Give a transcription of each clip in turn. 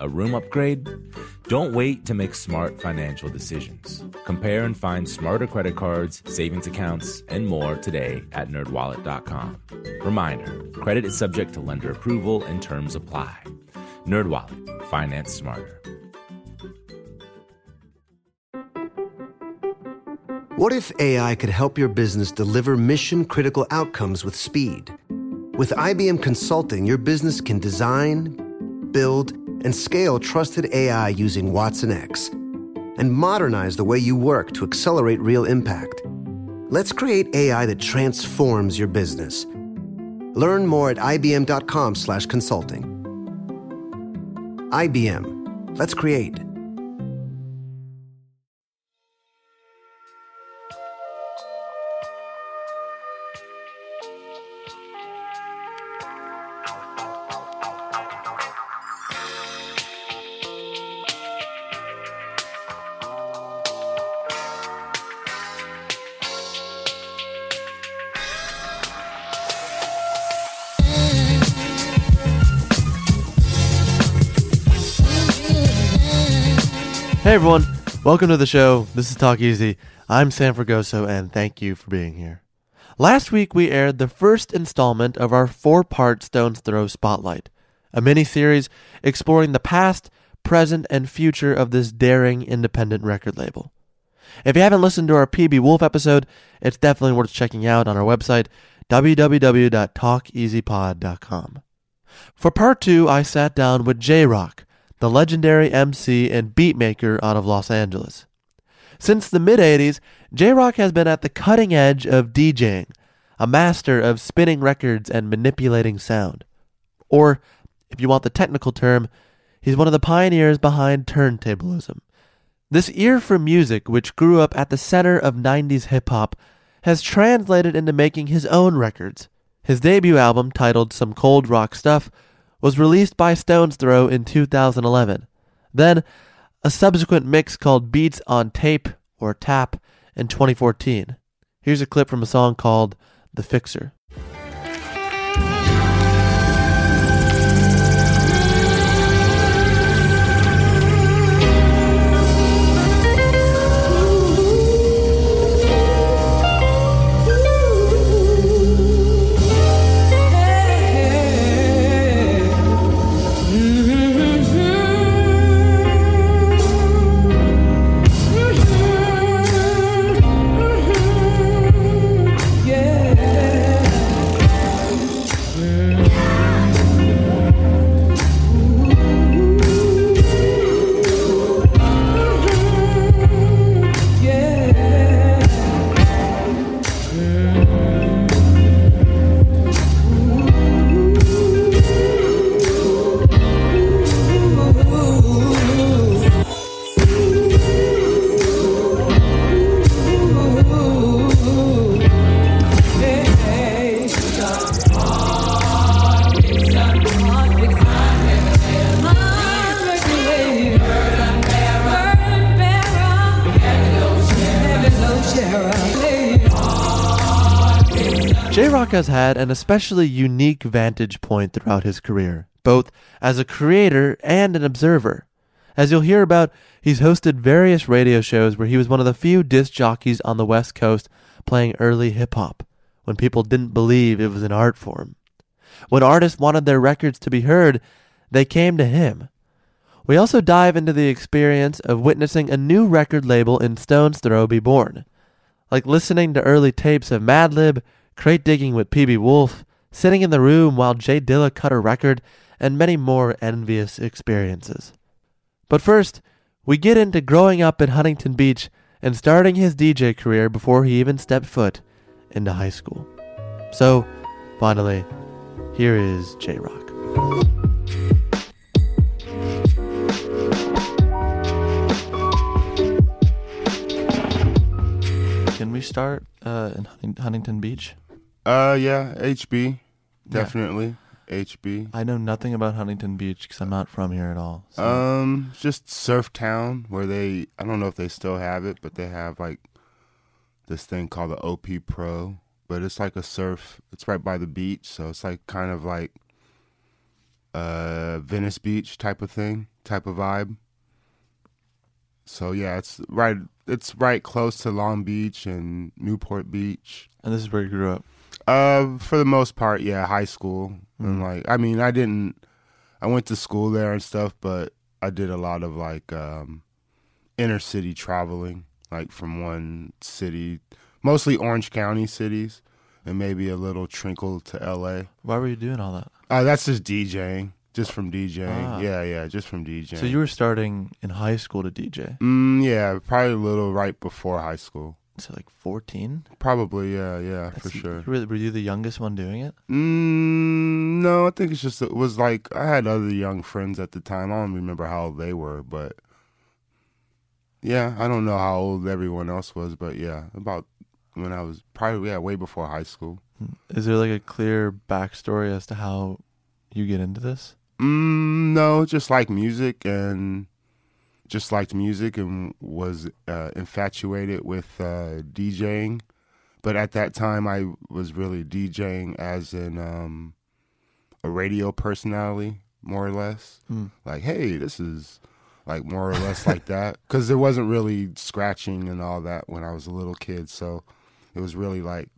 A room upgrade? Don't wait to make smart financial decisions. Compare and find smarter credit cards, savings accounts, and more today at nerdwallet.com. Reminder, credit is subject to lender approval and terms apply. NerdWallet, finance smarter. What if AI could help your business deliver mission critical outcomes with speed? With IBM Consulting, your business can design, build, and scale trusted AI using Watson X and modernize the way you work to accelerate real impact. Let's create AI that transforms your business. Learn more at ibm.com/consulting. IBM. Let's create. Hey everyone, welcome to the show. This is Talk Easy. I'm Sam Fragoso, and thank you for being here. Last week we aired the first installment of our four-part Stones Throw Spotlight, a mini-series exploring the past, present, and future of this daring independent record label. If you haven't listened to our PB Wolf episode, it's definitely worth checking out on our website, www.talkeasypod.com. For part two, I sat down with J Rocc, the legendary MC and beatmaker out of Los Angeles. Since the mid 80s, J Rocc has been at the cutting edge of DJing, a master of spinning records and manipulating sound. Or, if you want the technical term, he's one of the pioneers behind turntablism. This ear for music, which grew up at the center of 90s hip hop, has translated into making his own records. His debut album, titled Some Cold Rock Stuf, was released by Stones Throw in 2011. Then, a subsequent mix called Beats on Tape or Tap in 2014. Here's a clip from a song called The Fixer. Has had an especially unique vantage point throughout his career, both as a creator and an observer. As you'll hear about, he's hosted various radio shows where he was one of the few disc jockeys on the West Coast playing early hip hop, when people didn't believe it was an art form. When artists wanted their records to be heard, they came to him. We also dive into the experience of witnessing a new record label in Stone's Throw be born, like listening to early tapes of Madlib, crate digging with PB Wolf, sitting in the room while J Dilla cut a record, and many more envious experiences. But first, we get into growing up in Huntington Beach and starting his DJ career before he even stepped foot into high school. So, finally, here is J Rocc. Can we start uh, in Hunting- Huntington Beach? Uh, yeah, HB, definitely HB. I know nothing about Huntington Beach because I'm not from here at all. So. Um, just Surf Town, where they I don't know if they still have it, but they have like this thing called the OP Pro, but it's like a surf. It's right by the beach, so it's like kind of like uh Venice Beach type of thing, type of vibe. So yeah, it's right. It's right close to Long Beach and Newport Beach. and this is where you grew up. Uh, for the most part, yeah, high school and like I mean, I didn't. I went to school there and stuff, but I did a lot of like um, inner city traveling, like from one city, mostly Orange County cities, and maybe a little trinkle to L.A. Why were you doing all that? Uh, that's just DJing, just from DJing. Ah. Yeah, yeah, just from DJing. So you were starting in high school to DJ. Mm, yeah, probably a little right before high school. So like 14? Probably, yeah, yeah, for sure. Were, were you the youngest one doing it? Mm, no, I think it's just it was like I had other young friends at the time. I don't remember how old they were, but yeah, I don't know how old everyone else was, but yeah, about when I was probably yeah way before high school. Is there like a clear backstory as to how you get into this? Mm, no, just like music and just liked music and was uh, infatuated with uh, DJing. But at that time, I was really DJing as in um, a radio personality, more or less. Hmm. Like, hey, this is like more or less like that. Because there wasn't really scratching and all that when I was a little kid. So it was really like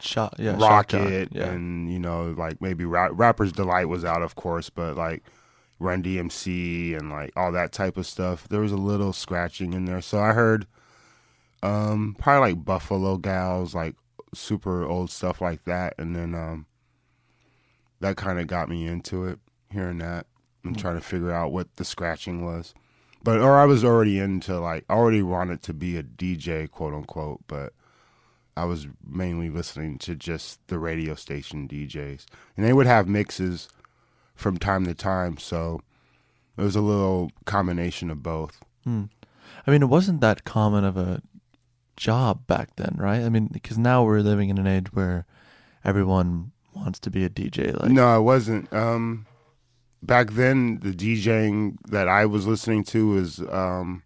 Shot, yeah, Rocket yeah. and you know like maybe Ra- Rapper's Delight was out of course, but like Run DMC and like all that type of stuff. There was a little scratching in there, so I heard um probably like Buffalo Gals, like super old stuff like that, and then um that kind of got me into it, hearing that and trying to figure out what the scratching was. But or I was already into like I already wanted to be a DJ, quote unquote, but I was mainly listening to just the radio station DJs, and they would have mixes from time to time. So it was a little combination of both. Hmm. I mean, it wasn't that common of a job back then, right? I mean, because now we're living in an age where everyone wants to be a DJ. Like, no, it wasn't. Um, back then, the DJing that I was listening to was um,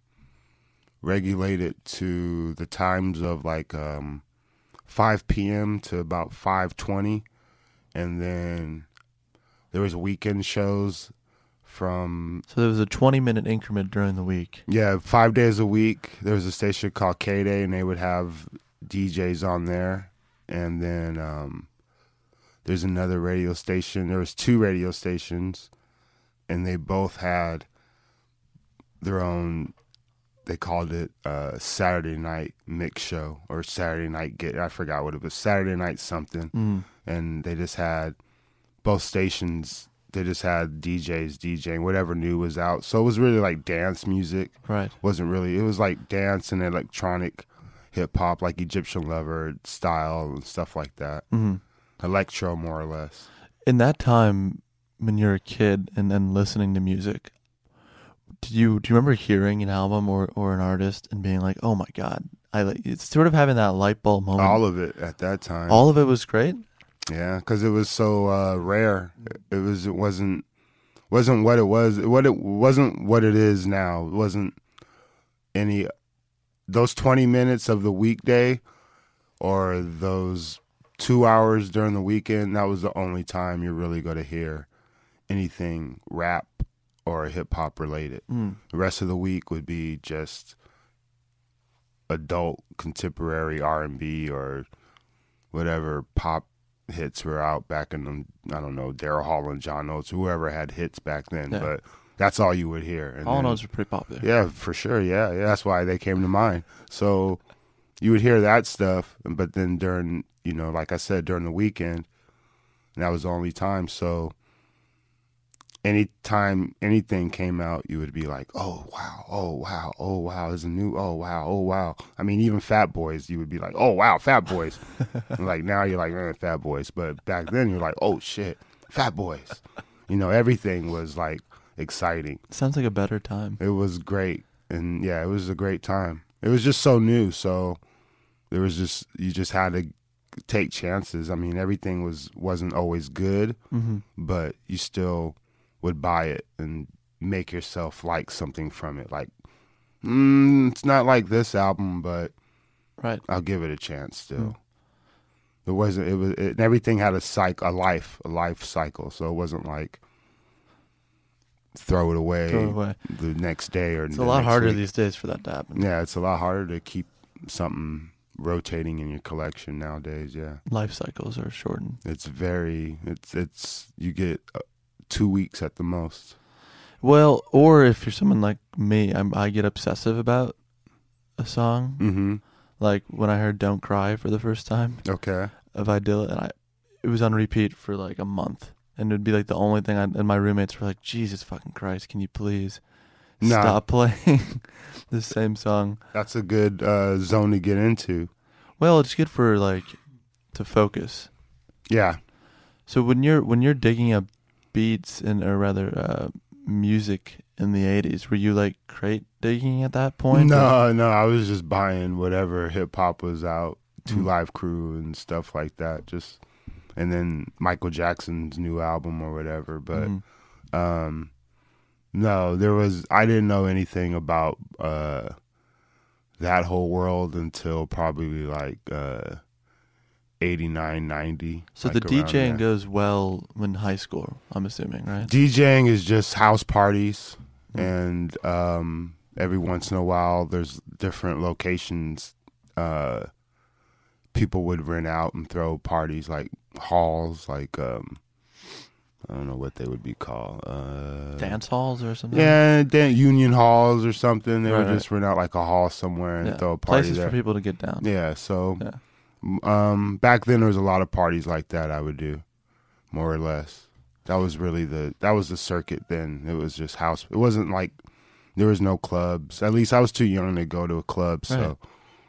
regulated to the times of like um, 5 p.m. to about 5:20, and then there was weekend shows from so there was a 20 minute increment during the week. Yeah, five days a week. There was a station called K Day, and they would have DJs on there. And then um, there's another radio station. There was two radio stations, and they both had their own. They called it uh, Saturday Night Mix Show or Saturday Night Get. I forgot what it was. Saturday Night something, Mm. and they just had both stations. They just had DJs DJing whatever new was out. So it was really like dance music Right. wasn't really it was like dance and electronic hip hop like Egyptian lover style and stuff like that. hmm Electro more or less. In that time, when you're a kid and then listening to music, do you do you remember hearing an album or, or an artist and being like, "Oh my god!" I like it's sort of having that light bulb moment. All of it at that time. All of it was great. Yeah, cuz it was so uh rare. It was it wasn't wasn't what it was. What it wasn't what it is now. It wasn't any those 20 minutes of the weekday or those 2 hours during the weekend. That was the only time you're really going to hear anything rap or hip hop related. Mm. The rest of the week would be just adult contemporary R&B or whatever pop hits were out back in the I don't know Daryl Hall and John Oates, whoever had hits back then. Yeah. But that's all you would hear. And All then- notes are pretty popular. yeah, for sure. Yeah, yeah, that's why they came to mind. So you would hear that stuff, but then during, you know, like I said, during the weekend, that was the only time. So anytime anything came out, you would be like, oh, wow, oh, wow, oh, wow, there's a new, oh, wow, oh, wow. I mean, even Fat Boys, you would be like, oh, wow, Fat Boys. Like now you're like, man, Fat Boys. But back then you're like, oh, shit, Fat Boys. You know, everything was like exciting. Sounds like a better time. It was great, and yeah, it was a great time. It was just so new, so there was just you just had to take chances. I mean, everything was wasn't always good, hmm but you still would buy it and make yourself like something from it. Like, mm, it's not like this album, but Right. I'll give it a chance still. Hmm. It wasn't. It was. It, everything had a cyc, a life, a life cycle. So it wasn't like throw it away, Throw it away. the next day or It's a lot harder week. these days for that to happen. Yeah, it's a lot harder to keep something rotating in your collection nowadays. Yeah, Life cycles are shortened. it's very. It's it's you get uh, two weeks at the most. Well, or if you're someone like me, I'm, I get obsessive about a song. Mm-hmm. Like when I heard "Don't Cry" for the first time Okay. of Idylla, and I, it was on repeat for like a month, and it'd be like the only thing. I, and my roommates were like, "Jesus fucking Christ, can you please Nah. stop playing the same song?" That's a good uh, zone to get into. Well, it's good for like to focus. Yeah. So when you're when you're digging up beats and or rather uh, music in the '80s, were you like crate digging at that point? or- No, no, I was just buying whatever hip hop was out, Two Mm. Live Crew and stuff like that. Just and then Michael Jackson's new album or whatever. But Mhm. um, no, there was I didn't know anything about uh, that whole world until probably like uh, 89, 90. So like the DJing goes well in high school. I'm assuming, right? DJing is just house parties, Mm. and um, every once in a while, there's different locations. Uh, people would rent out and throw parties like halls, like um, I don't know what they would be called. Uh, Dance halls or something. Yeah, dan- union halls or something. They Right, would right. party rent out like a hall somewhere and Yeah. throw a party places there. for people to get down. Yeah, so Yeah. Um back then there was a lot of parties like that I would do, more or less. That was really the that was the circuit then. It was just house. It wasn't like there was no clubs. At least I was too young to go to a club, so Right.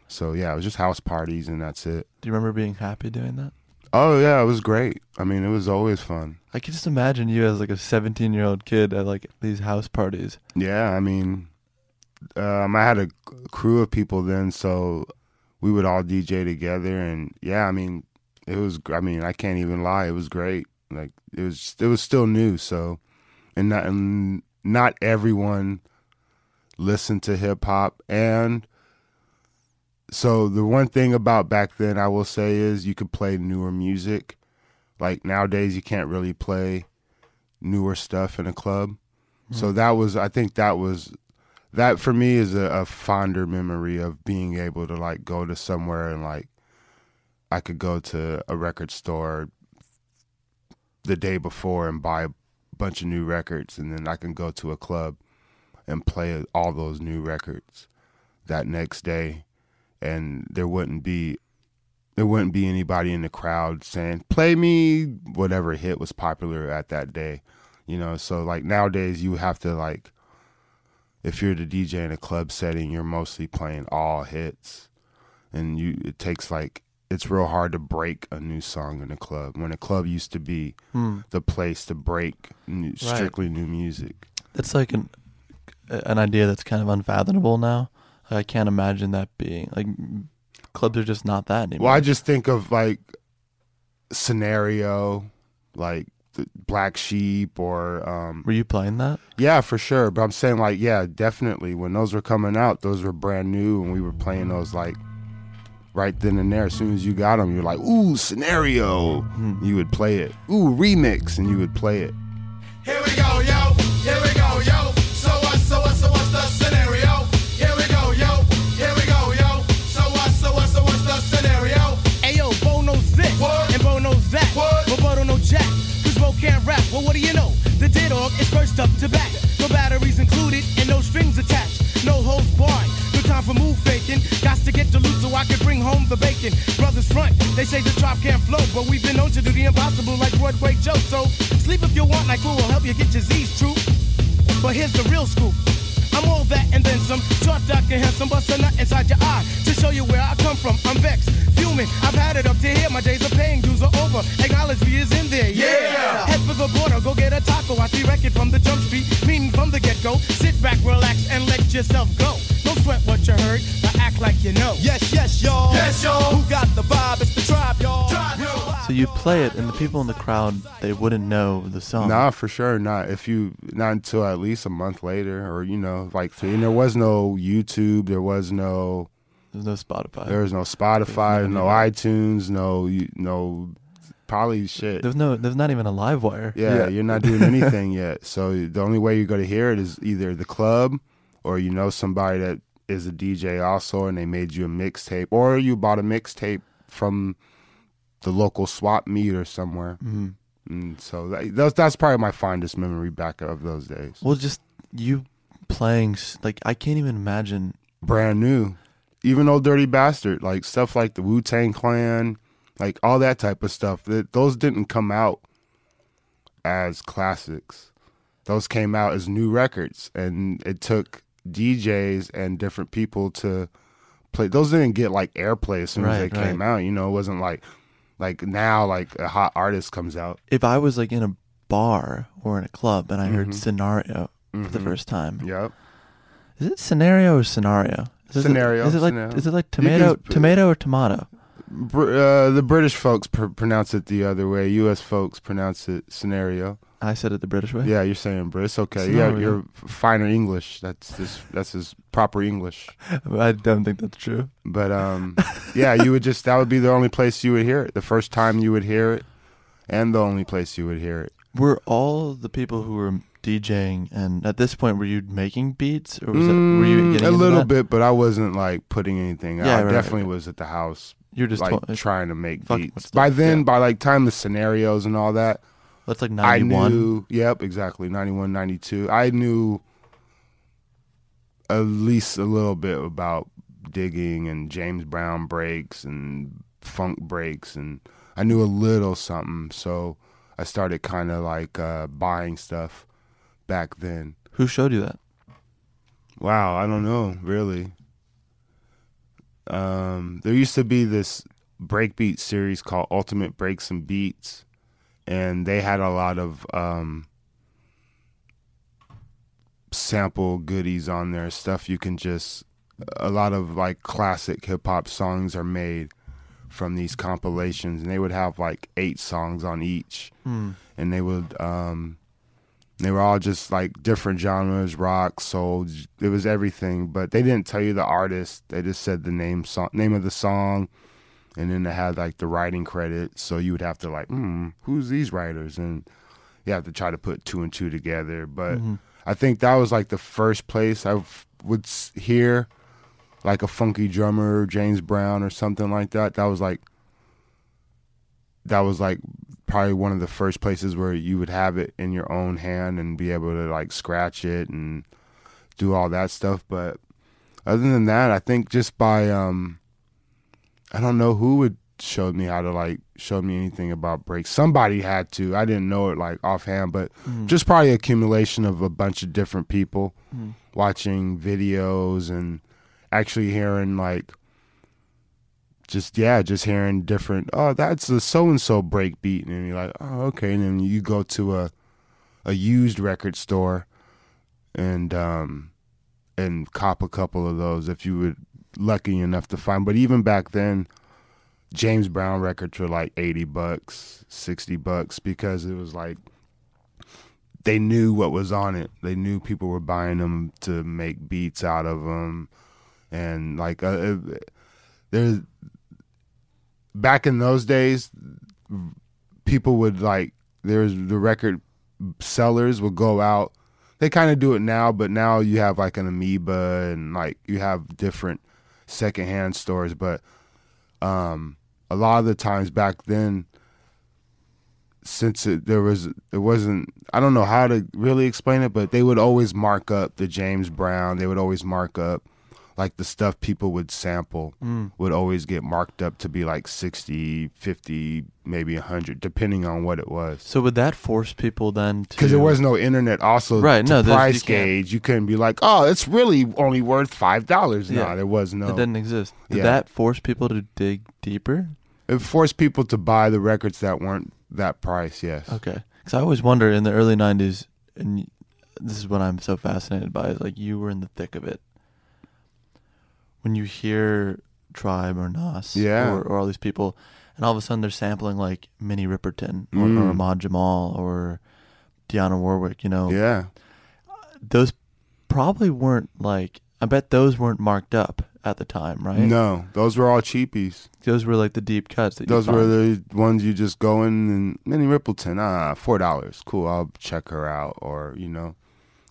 so yeah, it was just house parties and that's it. Do you remember being happy doing that? Oh yeah, it was great. I mean, it was always fun. I can just imagine you as like a 17 year old kid at like these house parties. Yeah, I mean, um, I had a crew of people then, so we would all DJ together, and yeah, I mean, it was. I mean, I can't even lie, it was great. Like it was, it was still new, so and not and not everyone listened to hip hop, and so the one thing about back then I will say is you could play newer music. Like nowadays, you can't really play newer stuff in a club. So mm-hmm. that was, I think that was, that for me is a, a fonder memory of being able to like go to somewhere and like, I could go to a record store the day before and buy a bunch of new records, and then I can go to a club and play all those new records that next day, and there wouldn't be there wouldn't be anybody in the crowd saying play me whatever hit was popular at that day you know? So like nowadays you have to like if you're the dj in a club setting you're mostly playing all hits and you it takes like it's real hard to break a new song in a club when a club used to be Hmm. the place to break new, strictly new music It's like an an idea that's kind of unfathomable now. I can't imagine that being like clubs are just not that anymore. well i just think of like scenario like black sheep or um Were you playing that? Yeah, for sure. But I'm saying like, yeah, definitely. When those were coming out, those were brand new, and we were playing those like right then and there. As soon as you got them, you're like, ooh, scenario. You would play it. Ooh, remix, and you would play it. Here we go, is first up to bat. No batteries included and no strings attached. No holds barred. No time for move faking. Got to get the loot so I can bring home the bacon. Brothers front, they say the drop can't flow, but we've been known to do the impossible like Broadway Joe. So sleep if you want, like we will help you get your Z's true. But here's the real scoop. I'm all that and then some. Short, dark, and handsome, bust a nut inside your eye to show you where I come from. I'm vexed, fuming. I've had it up to here. My days of paying dues are over. Acknowledge me is in there. Yeah. Head for the border, go get a taco. I see record from the jump street, meaning from the get go. Sit back, relax, and let yourself go. Don't sweat what you heard, but act like you know. Yes, yes, y'all. Yes, y'all. Who got the vibe? It's the tribe, y'all. Tribe, y'all. So you play it, and the people in the crowd they wouldn't know the song. Nah, for sure not. If you not until at least a month later, or you know, like, and there was no YouTube, there was no, There's no Spotify. there was no Spotify, There's no no iTunes, no, you- no, probably shit. There's no. There's not even a LimeWire. Yeah, yeah. you're not doing anything yet. So the only way you're going to hear it is either the club or you know somebody that is a DJ also and they made you a mixtape or you bought a mixtape from the local swap meet or somewhere. hmm And so that, that's, that's probably my fondest memory back of those days. Well, just you playing like I can't even imagine. Brand new. Even old dirty bastard, like stuff like the Wu Tang Clan, like all that type of stuff. That those didn't come out as classics. Those came out as new records, and it took DJs and different people to play. Those didn't get like airplay as soon as Right, they came out. You know, it wasn't like like now like a hot artist comes out. If I was like in a bar or in a club and I heard Mhm. Scenario for the Mhm. first time, Yep. is it scenario or scenario? Is Scenario, It, is it like scenario. is it like You can tomato tomato or tomato? Br- uh, the British folks pr- pronounce it the other way. U.S. folks pronounce it scenario. I said it the British way. Yeah, you're saying Brit. It's okay. Yeah, you're finer English. That's just that's his proper English. I don't think that's true. But um, yeah, you would just that would be the only place you would hear it. The first time you would hear it, and the only place you would hear it. Were all the people who were DJing and at this point were you making beats or was it were you Mm, getting a into little that? bit, but I wasn't like putting anything. Yeah, I right, definitely right. was at the house, You're just like to- trying to make beats. By then, yeah. by like time the scenarios and all that, that's like I 91. knew. Yep, exactly. 91, 92. I knew at least a little bit about digging and James Brown breaks and funk breaks, and I knew a little something. So I started kind of like uh, buying stuff back then. Who showed you that? Wow, I don't know, really. Um, there used to be this breakbeat series called Ultimate Breaks and Beats, and they had a lot of um, sample goodies on there, stuff you can just. A lot of like classic hip hop songs are made from these compilations, and they would have like eight songs on each, Hmm. and they would um, they were all just like different genres, rock, soul. It was everything, but they didn't tell you the artist. They just said the name song, name of the song, and then they had like the writing credit. So you would have to like, hmm, who's these writers? And you have to try to put two and two together. But Mm-hmm. I think that was like the first place I would hear like a funky drummer, James Brown or something like that. That was like that was like probably one of the first places where you would have it in your own hand and be able to like scratch it and do all that stuff. But other than that, I think just by um I don't know who would showed me how to like show me anything about breaks. Somebody had to. I didn't know it like offhand, but just probably accumulation of a bunch of different people watching videos and actually hearing like just yeah, just hearing different. Oh, that's a so and so breakbeat, and you're like, oh, okay. And then you go to a a used record store and um and cop a couple of those if you were lucky enough to find. But even back then, James Brown records were like eighty bucks, sixty bucks because it was like they knew what was on it. They knew people were buying them to make beats out of them, and like uh, uh, there's back in those days, people would like there's the record sellers would go out. They kind of do it now, but now you have like an amoeba and like you have different secondhand stores. But um, a lot of the times back then, since it, there was it wasn't I don't know how to really explain it, but they would always mark up the James Brown. They would always mark up like the stuff people would sample mm. would always get marked up to be like 60, 50, maybe 100 depending on what it was. So would that force people then to? Because there was no internet, also Right, to no, price you can't- gauge. You couldn't be like, "Oh, it's really only worth five dollars." No, Yeah. there was no. It didn't exist. Did Yeah. that force people to dig deeper? it forced people to buy the records that weren't that price. Yes. Okay. Because I always wonder in the early '90s, and this is what I'm so fascinated by is like you were in the thick of it. When you hear Tribe or Nas, Yeah. or, or all these people, and all of a sudden they're sampling like Minnie Riperton or, Mm. or Ahmad Jamal or Dionne Warwick, you know, Yeah. those probably weren't like. I bet those weren't marked up at the time, right? No, those were all cheapies. Those were like the deep cuts. That you Those were the ones you just go in and Minnie Riperton, ah, four dollars. Cool, I'll check her out. Or, you know,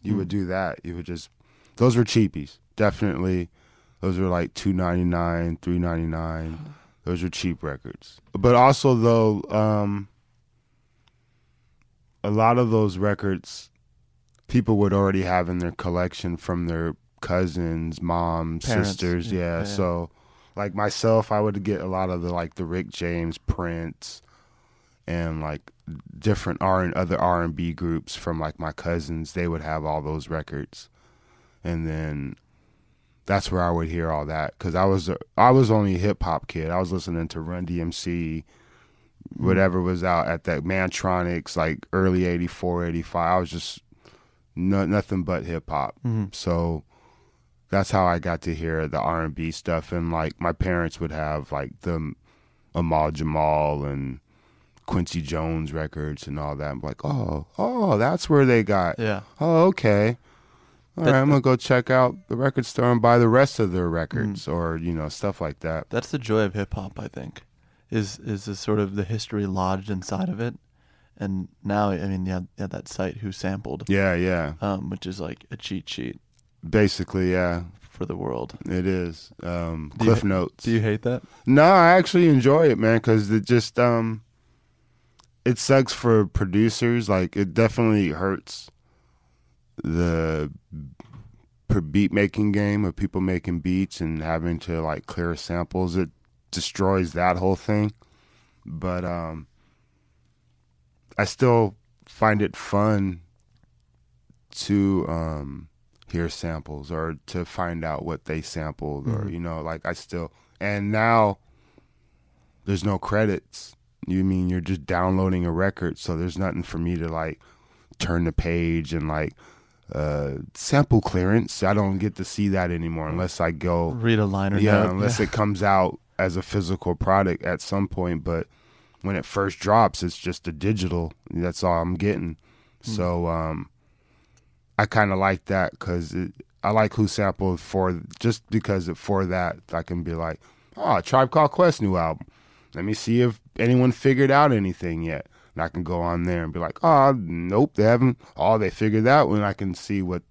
you Mm. would do that. You would just those were cheapies. Definitely. Those were like two ninety nine, three ninety nine. Those were cheap records. But also though, um a lot of those records people would already have in their collection from their cousins, moms, Parents, sisters, yeah, yeah. yeah. So like myself, I would get a lot of the like the Rick James, Prince, and like different R and other R and B groups from like my cousins. They would have all those records, and then that's where I would hear all that because I was a, I was only a hip hop kid. I was listening to Run DMC, whatever was out at that Mantronix, like early 84, 85. I was just no, nothing but hip hop. Mm-hmm. So that's how I got to hear the R and B stuff. And like my parents would have like the Ahmad Jamal and Quincy Jones records and all that. I'm like, oh, oh, that's where they got. Yeah. Oh, okay. All right, I'm gonna go check out the record store and buy the rest of their Mm. records, or you know, stuff like that. That's the joy of hip hop, I think, is is the sort of the history lodged inside of it. And now, I mean, you had, that site WhoSampled, Yeah, yeah. um, which is like a cheat sheet Basically, yeah, for the world. it is. Um, Cliff Notes. Do you hate that? No, I actually enjoy it, man, because it just um, it sucks for producers. Like, it definitely hurts the beat making game of people making beats and having to like clear samples. It destroys that whole thing. But um, I still find it fun to um hear samples or to find out what they sampled or you know like I still and now there's no credits. You mean you're just downloading a record, so there's nothing for me to like turn the page and like uh sample clearance. I don't get to see that anymore unless I go Read a liner yeah, note. unless it comes out as a physical product at some point. But when it first drops, it's just a digital. That's all I'm getting. So um, I kind of like that because I like WhoSampled for just because it, for that I can be like, oh, Tribe Called Quest new album. Let me see if anyone figured out anything yet. And I can go on there and be like, oh, nope, they haven't. Oh, they figured that when I can see what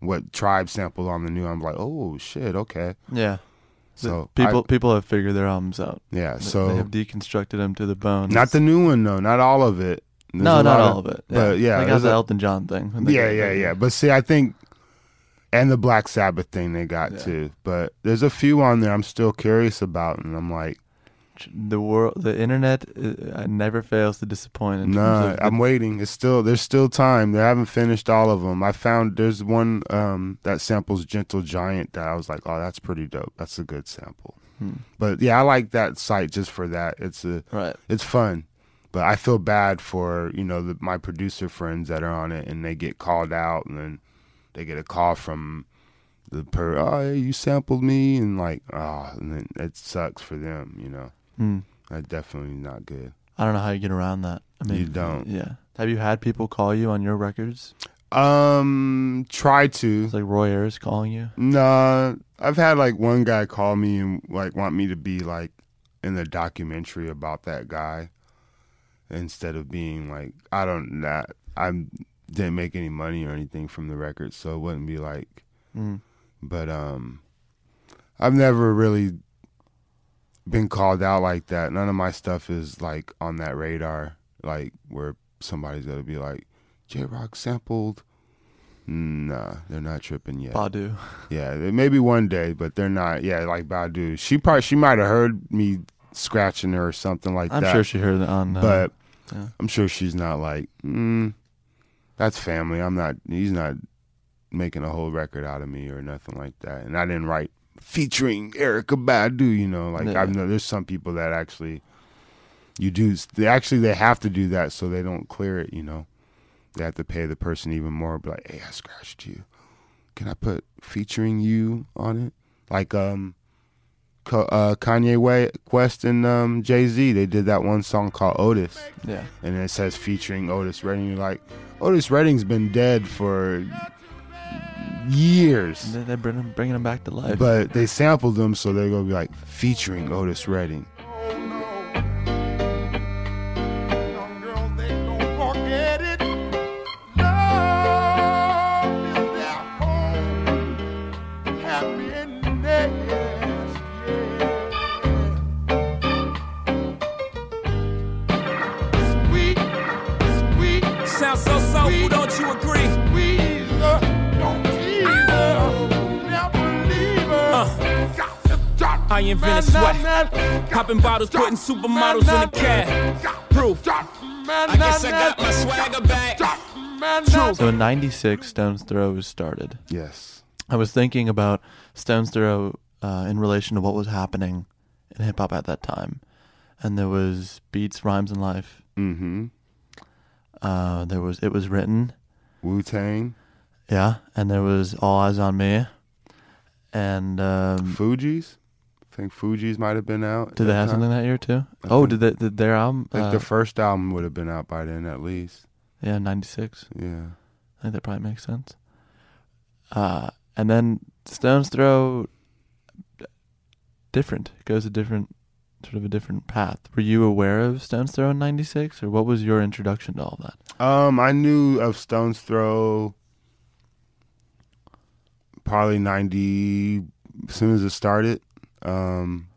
what Tribe sampled on the new. I'm like, oh shit, okay. yeah. So people I- people have figured their albums out. yeah. They- So they have deconstructed them to the bone. not the new one though, not all of it. There's no, not all of it. But yeah, like the a- Elton John thing? yeah, yeah, yeah. But see, I think, and the Black Sabbath thing they got Yeah. too. But there's a few on there I'm still curious about, and I'm like, the world, the internet, uh, never fails to disappoint. In nah, terms of the- I'm waiting. It's still there's still time. They haven't finished all of them. I found there's one um, that samples Gentle Giant that I was like, oh, that's pretty dope. That's a good sample. Hmm. But yeah, I like that site just for that. It's a right. it's fun but i feel bad for you know the, my producer friends that are on it and they get called out and then they get a call from the per oh you sampled me and like oh and then it sucks for them you know Hmm. that's definitely not good I don't know how you get around that. I mean, You don't. Yeah. Have you had people call you on your records? um try to It's like Roy Ayers calling you. Nah, I've had like one guy call me and like want me to be like in the documentary about that guy instead of being like I don't that I didn't make any money or anything from the record, so it wouldn't be like. Mm. But um, I've never really been called out like that. None of my stuff is like on that radar. like where somebody's gonna be like, J Rocc sampled. Nah, they're not tripping yet. Badu. Yeah, maybe one day, but they're not. Yeah, like Badu. She probably she might have heard me scratching her or something like that. I'm sure she heard it on. Uh, but yeah. I'm sure she's not like, mm, that's family. I'm not. He's not making a whole record out of me or nothing like that. And I didn't write featuring Erykah Badu. You know, like Yeah. I know there's some people that actually you do. They actually they have to do that so they don't clear it. You know, they have to pay the person even more. Be like, hey, I scratched you. Can I put featuring you on it? Like um. Uh, Kanye West and um, Jay Z, they did that one song called Otis yeah. and it says featuring Otis Redding. You're like, Otis Redding's been dead for years, They- They're bringing, them back to life. but they sampled them, so they're gonna be like featuring Otis Redding. Drop, I invented sweat. man, man. Popping bottles, putting supermodels in the cab. Proof. I guess I got my swagger back. so in '96, Stones Throw was started. Yes. I was thinking about Stones Throw uh, in relation to what was happening in hip hop at that time, and there was beats, rhymes, and life. Mm-hmm. Uh, there was it was written, Wu Tang, yeah, and there was All Eyez on Me, and um, Fugees. I think Fugees might have been out. did they have something that year too? I Oh, did, they, did their album? I think uh, the first album would have been out by then, at least. yeah, '96. Yeah. I think that probably makes sense. Uh, and then Stones Throw different It goes a different sort of a different path. Were you aware of Stones Throw in '96, or what was your introduction to all that? Um, I knew of Stone's Throw probably ninety as soon as it started. Um,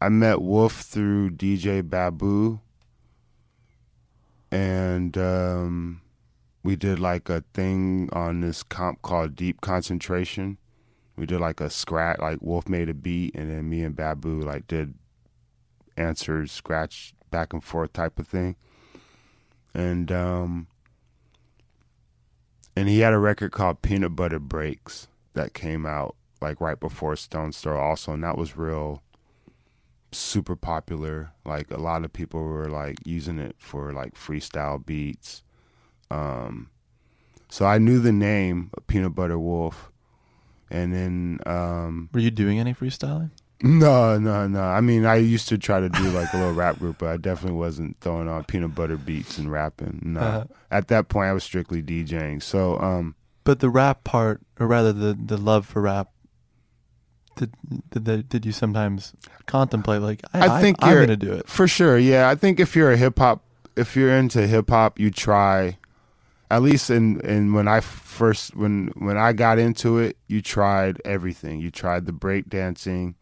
I met Wolf through DJ Babu, and um, we did like a thing on this comp called Deep Concentration. We did like a scratch, like Wolf made a beat, and then me and Babu like did answers, scratch back and forth type of thing. And um and he had a record called Peanut Butter Breaks that came out like right before Stone's Throw also and that was real super popular like a lot of people were like using it for like freestyle beats um so I knew the name of Peanut Butter Wolf and then um Were you doing any freestyling? no, no, no. I mean, I used to try to do like a little rap group, but I definitely wasn't throwing on peanut butter beats and rapping. No. Uh-huh. At that point, I was strictly DJing. So, um, But the rap part, or rather the the love for rap, did did, they, did you sometimes contemplate like I, I think I, am gonna do it? for sure, yeah. I think if you're a hip hop, if you're into hip hop, you try. At least in, in when I first when when I got into it, you tried everything. You tried the break dancing,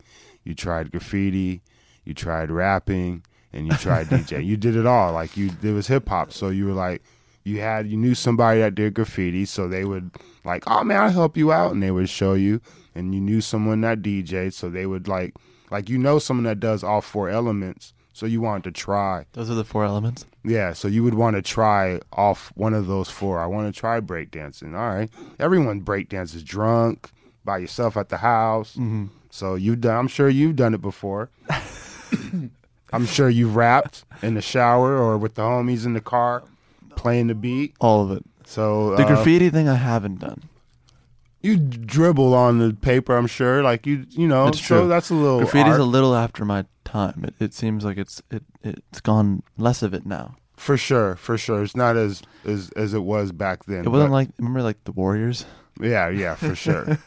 you tried graffiti, you tried rapping, and you tried DJ. You did it all. Like you, it was hip hop. So you were like, you had you knew somebody that did graffiti, so they would like, oh man, I'll help you out, and they would show you. And you knew someone that DJ, so they would like, like you know someone that does all four elements, so you wanted to try. Those are the four elements. Yeah, so you would want to try off one of those four. I want to try breakdancing. All right, everyone breakdances drunk by yourself at the house. Mm-hmm. So you done. I'm sure you've done it before. I'm sure you've rapped in the shower or with the homies in the car playing the beat. All of it. So The uh, graffiti thing I haven't done. you dribble on the paper. I'm sure, like you, you know. It's so true. that's a little Graffiti's art. a little after my time. It, it seems like it's it it's gone less of it now. for sure, for sure. It's not as as as it was back then. It wasn't but- like remember like the Warriors. Yeah, yeah, for sure.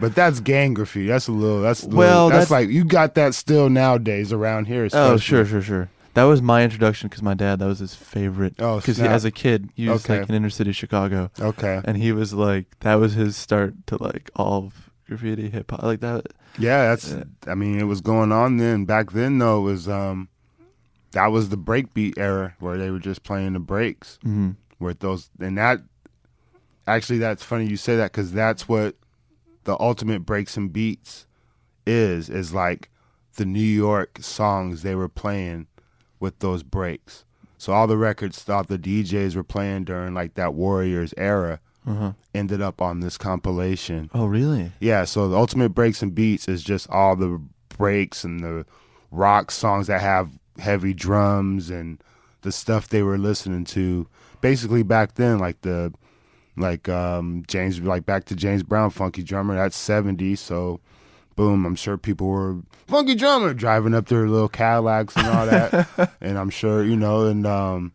but that's gang graffiti. That's a little. That's little, Well, that's, that's- like you got that still nowadays around here. Oh sure sure sure. That was my introduction because my dad that was his favorite. Oh, because as a kid he was Okay. like in inner city Chicago, Okay. and he was like that was his start to like all of graffiti hip hop like that. Yeah, that's. Yeah. I mean, it was going on then. Back then, though, it was um, that was the breakbeat era where they were just playing the breaks hmm with those and that actually that's funny you say that because that's what the ultimate breaks and beats is is like the new york songs they were playing with those breaks so all the records thought the djs were playing during like that warriors era Uh-huh. ended up on this compilation Oh, really? yeah so the ultimate breaks and beats is just all the breaks and the rock songs that have heavy drums and the stuff they were listening to basically back then like the like um James like back to James Brown funky drummer that's 70 so boom I'm sure people were funky drummer driving up their little Cadillacs and all that. And I'm sure you know and um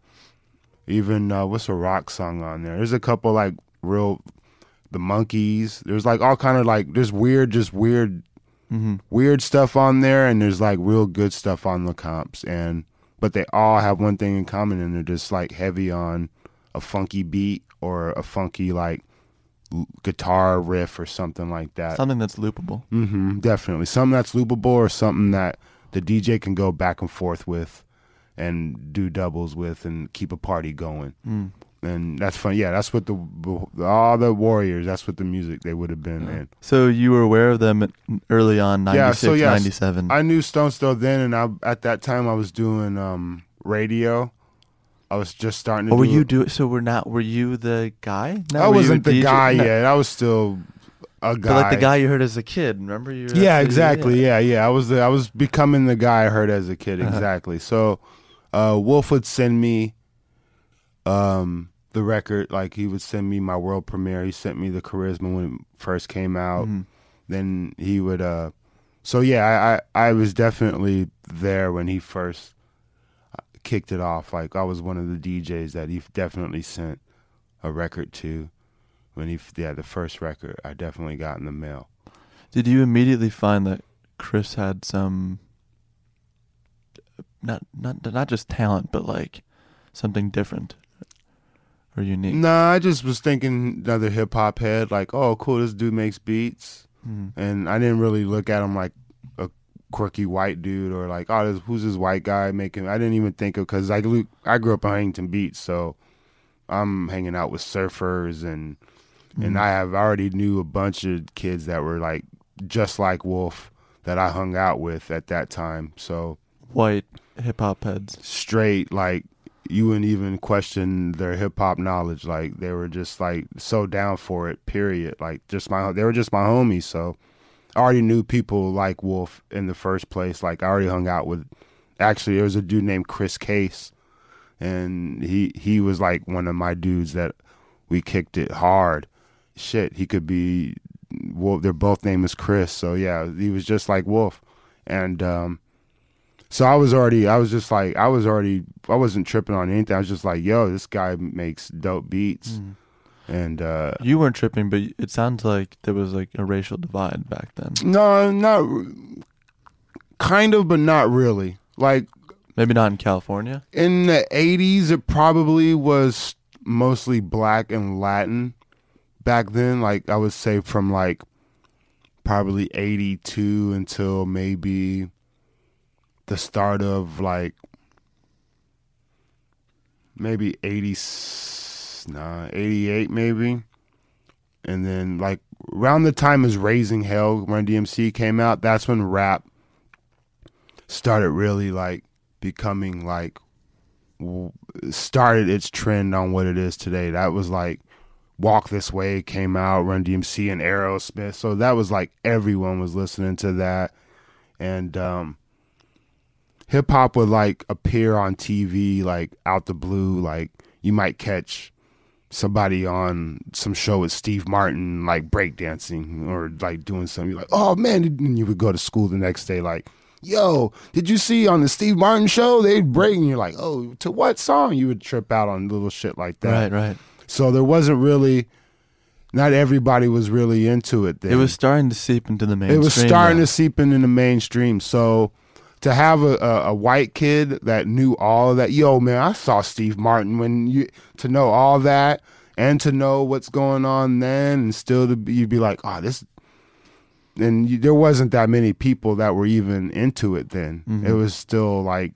even uh what's a rock song on there? There's a couple like real the monkees there's like all kind of like there's weird just weird hmm weird stuff on there and there's like real good stuff on the comps. And but they all have one thing in common and they're just like heavy on a funky beat or a funky like guitar riff or something like that Something that's loopable. Mm-hmm, definitely something that's loopable or something that the dj can go back and forth with and do doubles with and keep a party going Mm. and that's fun yeah that's what the all the warriors that's what the music they would have been in So you were aware of them early on, 96, Yeah, so yes, 97. I knew Stones Throw then, and I at that time I was doing um, radio. I was just starting to. Were do you it. do so? Were not? Were you the guy? No, I wasn't the DJ? guy No. yet. I was still a guy. But like the guy you heard as a kid. Remember you? were Yeah, exactly. Yeah, yeah. I was the, I was becoming the guy I heard as a kid. Uh-huh. Exactly. So, uh, Wolf would send me, um, the record. Like he would send me my world premiere. He sent me the Charizma when it first came out. Mhm. Then he would. uh So yeah, I, I I was definitely there when he first kicked it off. Like I was one of the DJs that he definitely sent a record to. When he yeah the first record I definitely got in the mail. Did you immediately find that Chris had some not not not just talent, but like something different or unique? Nah, I just was thinking another hip hop head, like, oh, cool, this dude makes beats, Mhm. and I didn't really look at him like quirky white dude or like, oh, this, who's this white guy making? I didn't even think of because I lo- I grew up on Huntington Beach, so I'm hanging out with surfers and and mm. I have already knew a bunch of kids that were like just like Wolf that I hung out with at that time, so White hip hop heads. straight like you wouldn't even question their hip hop knowledge. Like they were just like so down for it. Period. Like just my they were just my homies. So I already knew people like Wolf in the first place. Like I already hung out with. Actually, there was a dude named Chris Case, and he he was like one of my dudes that we kicked it hard. Shit, he could be. Wolf. Their both name is Chris. So yeah, he was just like Wolf, and um, so I was already, I was just like, I was already, I wasn't tripping on anything. I was just like, yo, this guy makes dope beats, Mm and uh, you weren't tripping, but it sounds like there was like a racial divide back then. No, not kind of, but not really. Like maybe not in California. In the '80s, it probably was mostly black and Latin back then. Like I would say from like probably '82 until maybe the start of like maybe '86 Nah, 88 maybe. And then like around the time as Raising Hell, Run DMC came out, that's when rap started really like becoming like started its trend on what it is today. That was like Walk This Way came out, Run DMC and Aerosmith. So that was like everyone was listening to that. And um hip hop would like appear on TV like out the blue like you might catch somebody on some show with Steve Martin like breakdancing or like doing something You're like oh man and you would go to school the next day like yo did you see on the Steve Martin show they break and you're like oh to what song you would trip out on little shit like that Right, right. so there wasn't really not everybody was really into it then It was starting to seep into the mainstream. it was starting though. to seep into the mainstream. So to have a, a, a white kid that knew all of that, yo man, I saw Steve Martin when you to know all that and to know what's going on then, and still to be, you'd be like, oh, this. And you, there wasn't that many people that were even into it then. Mhm. It was still like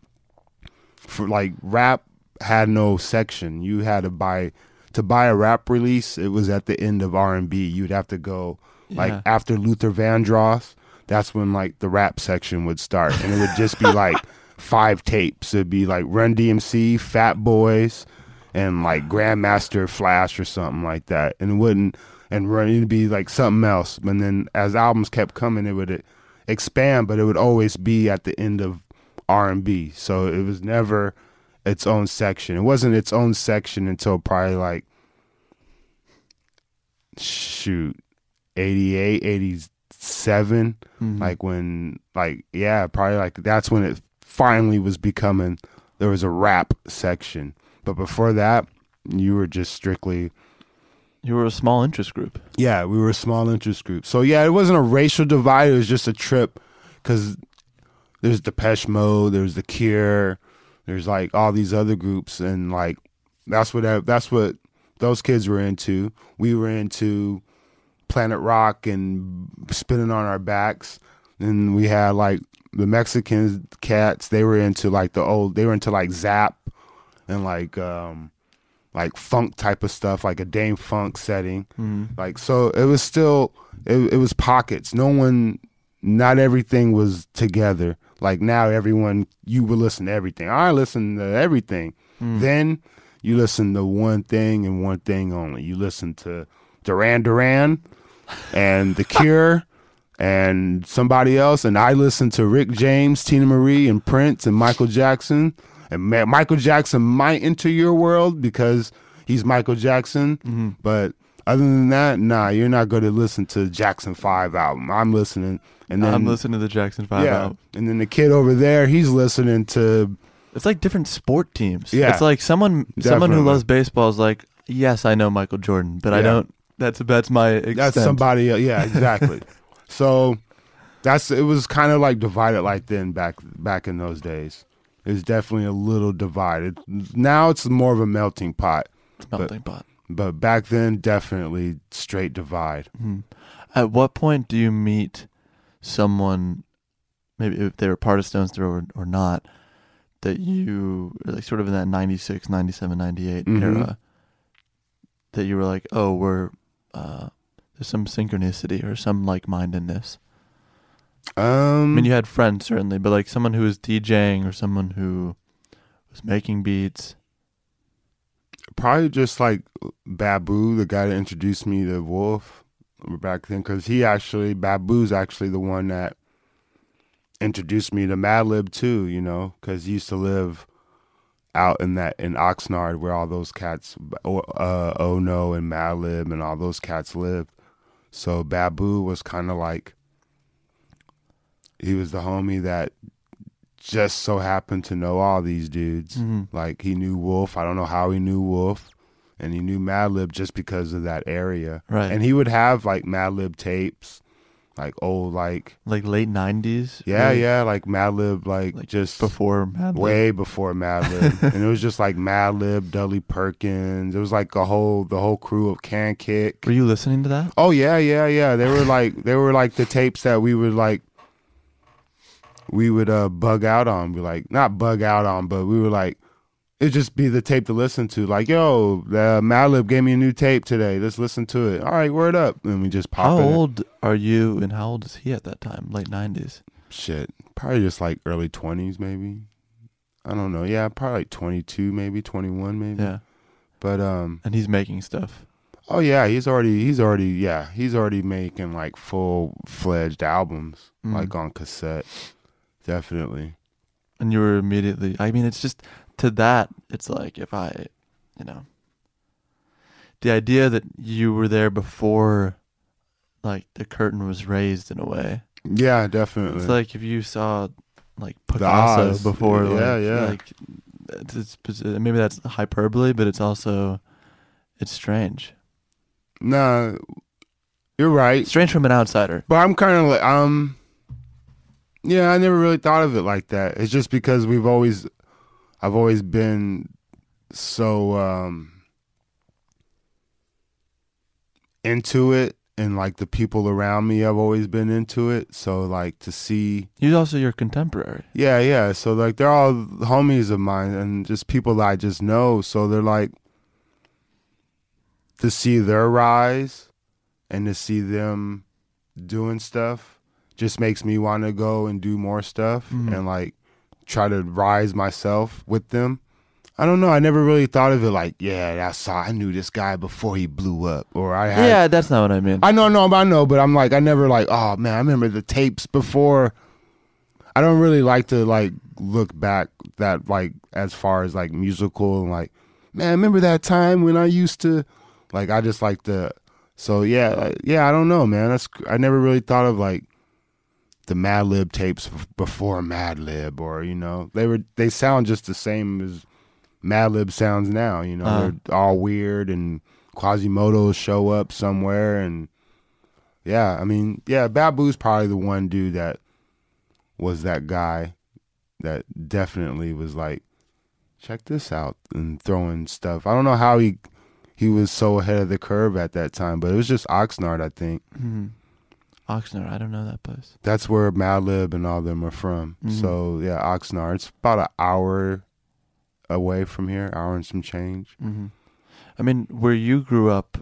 for like rap had no section. You had to buy to buy a rap release. It was at the end of R and B. You'd have to go like Yeah. after Luther Vandross. That's when like the rap section would start, and it would just be like five tapes. It'd be like Run DMC, Fat Boys, and like Grandmaster Flash or something like that. And it wouldn't and run it'd be like something else. And then as albums kept coming, it would expand, but it would always be at the end of R and B. So it was never its own section. It wasn't its own section until probably like shoot 88 87 mm-hmm. like when like yeah probably like that's when it finally was becoming there was a rap section. But before that you were just strictly You were a small interest group. yeah we were a small interest group. So yeah it wasn't a racial divide. It was just a trip because there's depeche mode there's the cure there's like all these other groups. And like that's what that's what those kids were into. We were into planet rock and spinning on our backs. And we had like the mexican cats they were into like the old they were into like zap and like um like funk type of stuff like a dam-funk setting. Like so it was still it, it was pockets. No one not everything was together. Like now everyone you would listen to everything. I listen to everything. Then you listen to one thing and one thing only. You listen to duran duran and the cure and somebody else and i listened to rick james teena marie and prince and michael jackson and michael jackson might enter your world because he's michael jackson mm-hmm. but other than that nah you're not going to listen to jackson 5 album i'm listening and then I'm listening to the Jackson Five yeah album. and then the kid over there he's listening to It's like different sport teams. Yeah. It's like someone someone who loves baseball is like, yes, I know Michael Jordan, but I don't. That's that's my extent. That's somebody. else. Yeah, exactly. so that's it was kind of like divided like then back back in those days. It was definitely a little divided. Now it's more of a melting pot, melting pot. but back then definitely straight divide. At what point do you meet someone, maybe if they were part of Stones Throw or, or not, that you like sort of in that 96, 97, 98 Mhm. era, that you were like, oh, we're uh, there's some synchronicity or some like mindedness. Um, I mean, you had friends certainly, but like someone who was DJing or someone who was making beats. probably just like Babu, the guy that introduced me to Wolf back then, because he actually Babu's actually the one that introduced me to Madlib too. You know, because he used to live out in that in Oxnard where all those cats, uh, Oh No and Madlib and all those cats live. So Babu was kind of like he was the homie that just so happened to know all these dudes. Mhm. Like he knew Wolf. I don't know how he knew Wolf, and he knew Madlib just because of that area. Right. And he would have like Madlib tapes, like old like Like late 90s? yeah Really? yeah like Madlib like, Like just Before Madlib? way before Madlib, and it was just like Madlib, Dudley Perkins. It was like a whole the whole crew of Can Kick. Were you listening to that? Oh yeah, yeah, yeah. They were like they were like the tapes that we would like we would uh bug out on. Be like not bug out on, but we were like it'd just be the tape to listen to. Like, yo, uh, Madlib gave me a new tape today. Let's listen to it. All right, word up. And we just pop How it old are you and how old is he at that time? Late 90s. Shit. Probably just like early twenties maybe. I don't know. Yeah, probably like twenty two, maybe, twenty one maybe. Yeah. But um And he's making stuff. oh yeah, he's already he's already yeah, he's already making like full fledged albums, Mm. like on cassette. Definitely. And you were immediately, I mean, it's just to that, it's like if I, you know, the idea that you were there before like the curtain was raised in a way. Yeah, definitely. It's like if you saw like Picasso before, Yeah, like, yeah. like it's, it's, it's- maybe that's hyperbole, but it's also it's strange. nah, you're right. Strange from an outsider. But I'm kind of like um yeah, I never really thought of it like that. It's just because we've always I've always been so um into it and like the people around me I've always been into it. So like to see He's also your contemporary. Yeah, yeah. So like they're all homies of mine and just people that I just know. So they're like to see their rise and to see them doing stuff just makes me want to go and do more stuff and like try to rise myself with them. I don't know. I never really thought of it like, yeah, I saw. I knew this guy before he blew up, or I had. yeah, that's not what I mean. I know, no, I know, but I'm like, I never like, oh man, I remember the tapes before. I don't really like to like look back that like as far as like musical and like, man, remember that time when I used to, like, I just like the, so yeah, like, yeah, I don't know, man. That's I never really thought of like the Madlib tapes before Madlib, or you know, they were they sound just the same as Madlib sounds now. You know, Uh. they're all weird and Quasimoto show up somewhere, and yeah, I mean, yeah, Babu's probably the one dude that was that guy that definitely was like, check this out and throwing stuff. I don't know how he he was so ahead of the curve at that time, but it was just Oxnard, I think. Mhm. Oxnard, I don't know that place. That's where Madlib and all them are from. Mhm. So yeah, Oxnard. It's about an hour away from here, hour and some change. hmm I mean, where you grew up,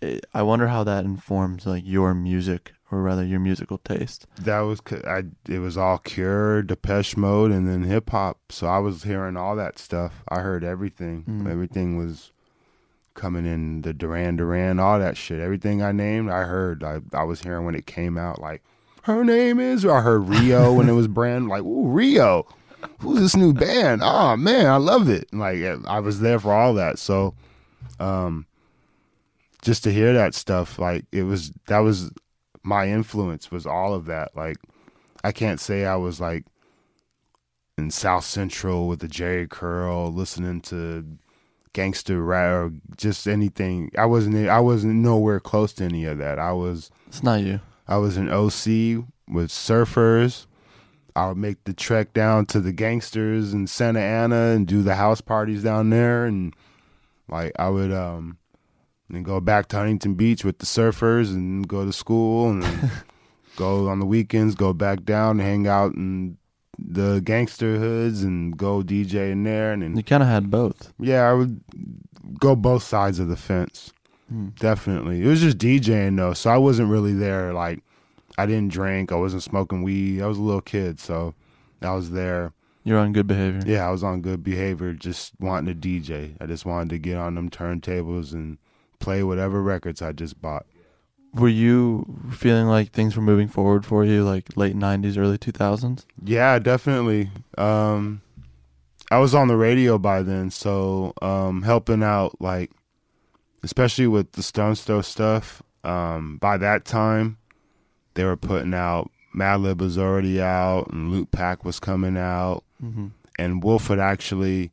eh, I wonder how that informs like your music, or rather your musical taste. That was I. It was all Cure, Depeche Mode, and then hip hop. So I was hearing all that stuff. I heard everything. Mm. Everything was coming in. The Duran Duran, all that shit. Everything I named, I heard. I I was hearing when it came out. Like her name is. I heard Rio when it was brand. Like ooh Rio. Who's this new band? Oh man, I love it. Like I was there for all that. So, um, just to hear that stuff, like it was that was my influence was all of that. Like I can't say I was like in South Central with the Jheri curl listening to gangster rap or just anything. I wasn't I wasn't nowhere close to any of that. I was It's not you. I was in OC with surfers. I would make the trek down to the gangsters in Santa Ana and do the house parties down there and like I would um then go back to Huntington Beach with the surfers and go to school and go on the weekends, go back down and hang out in the gangster hoods and go DJ in there and then You kind of had both. yeah, I would go both sides of the fence. Hmm. Definitely. It was just DJing though, so I wasn't really there like I didn't drink, I wasn't smoking weed. I was a little kid, so I was there. You're on good behavior. Yeah, I was on good behavior, just wanting to DJ. I just wanted to get on them turntables and play whatever records I just bought. Were you feeling like things were moving forward for you, like late '90s, early 2000s? Yeah, definitely. Um, I was on the radio by then, so um, helping out, like, especially with the Stones Throw stuff. Um, by that time, they were putting out Madlib was already out, and Loot Pack was coming out, Mm-hmm. and Wolf had actually.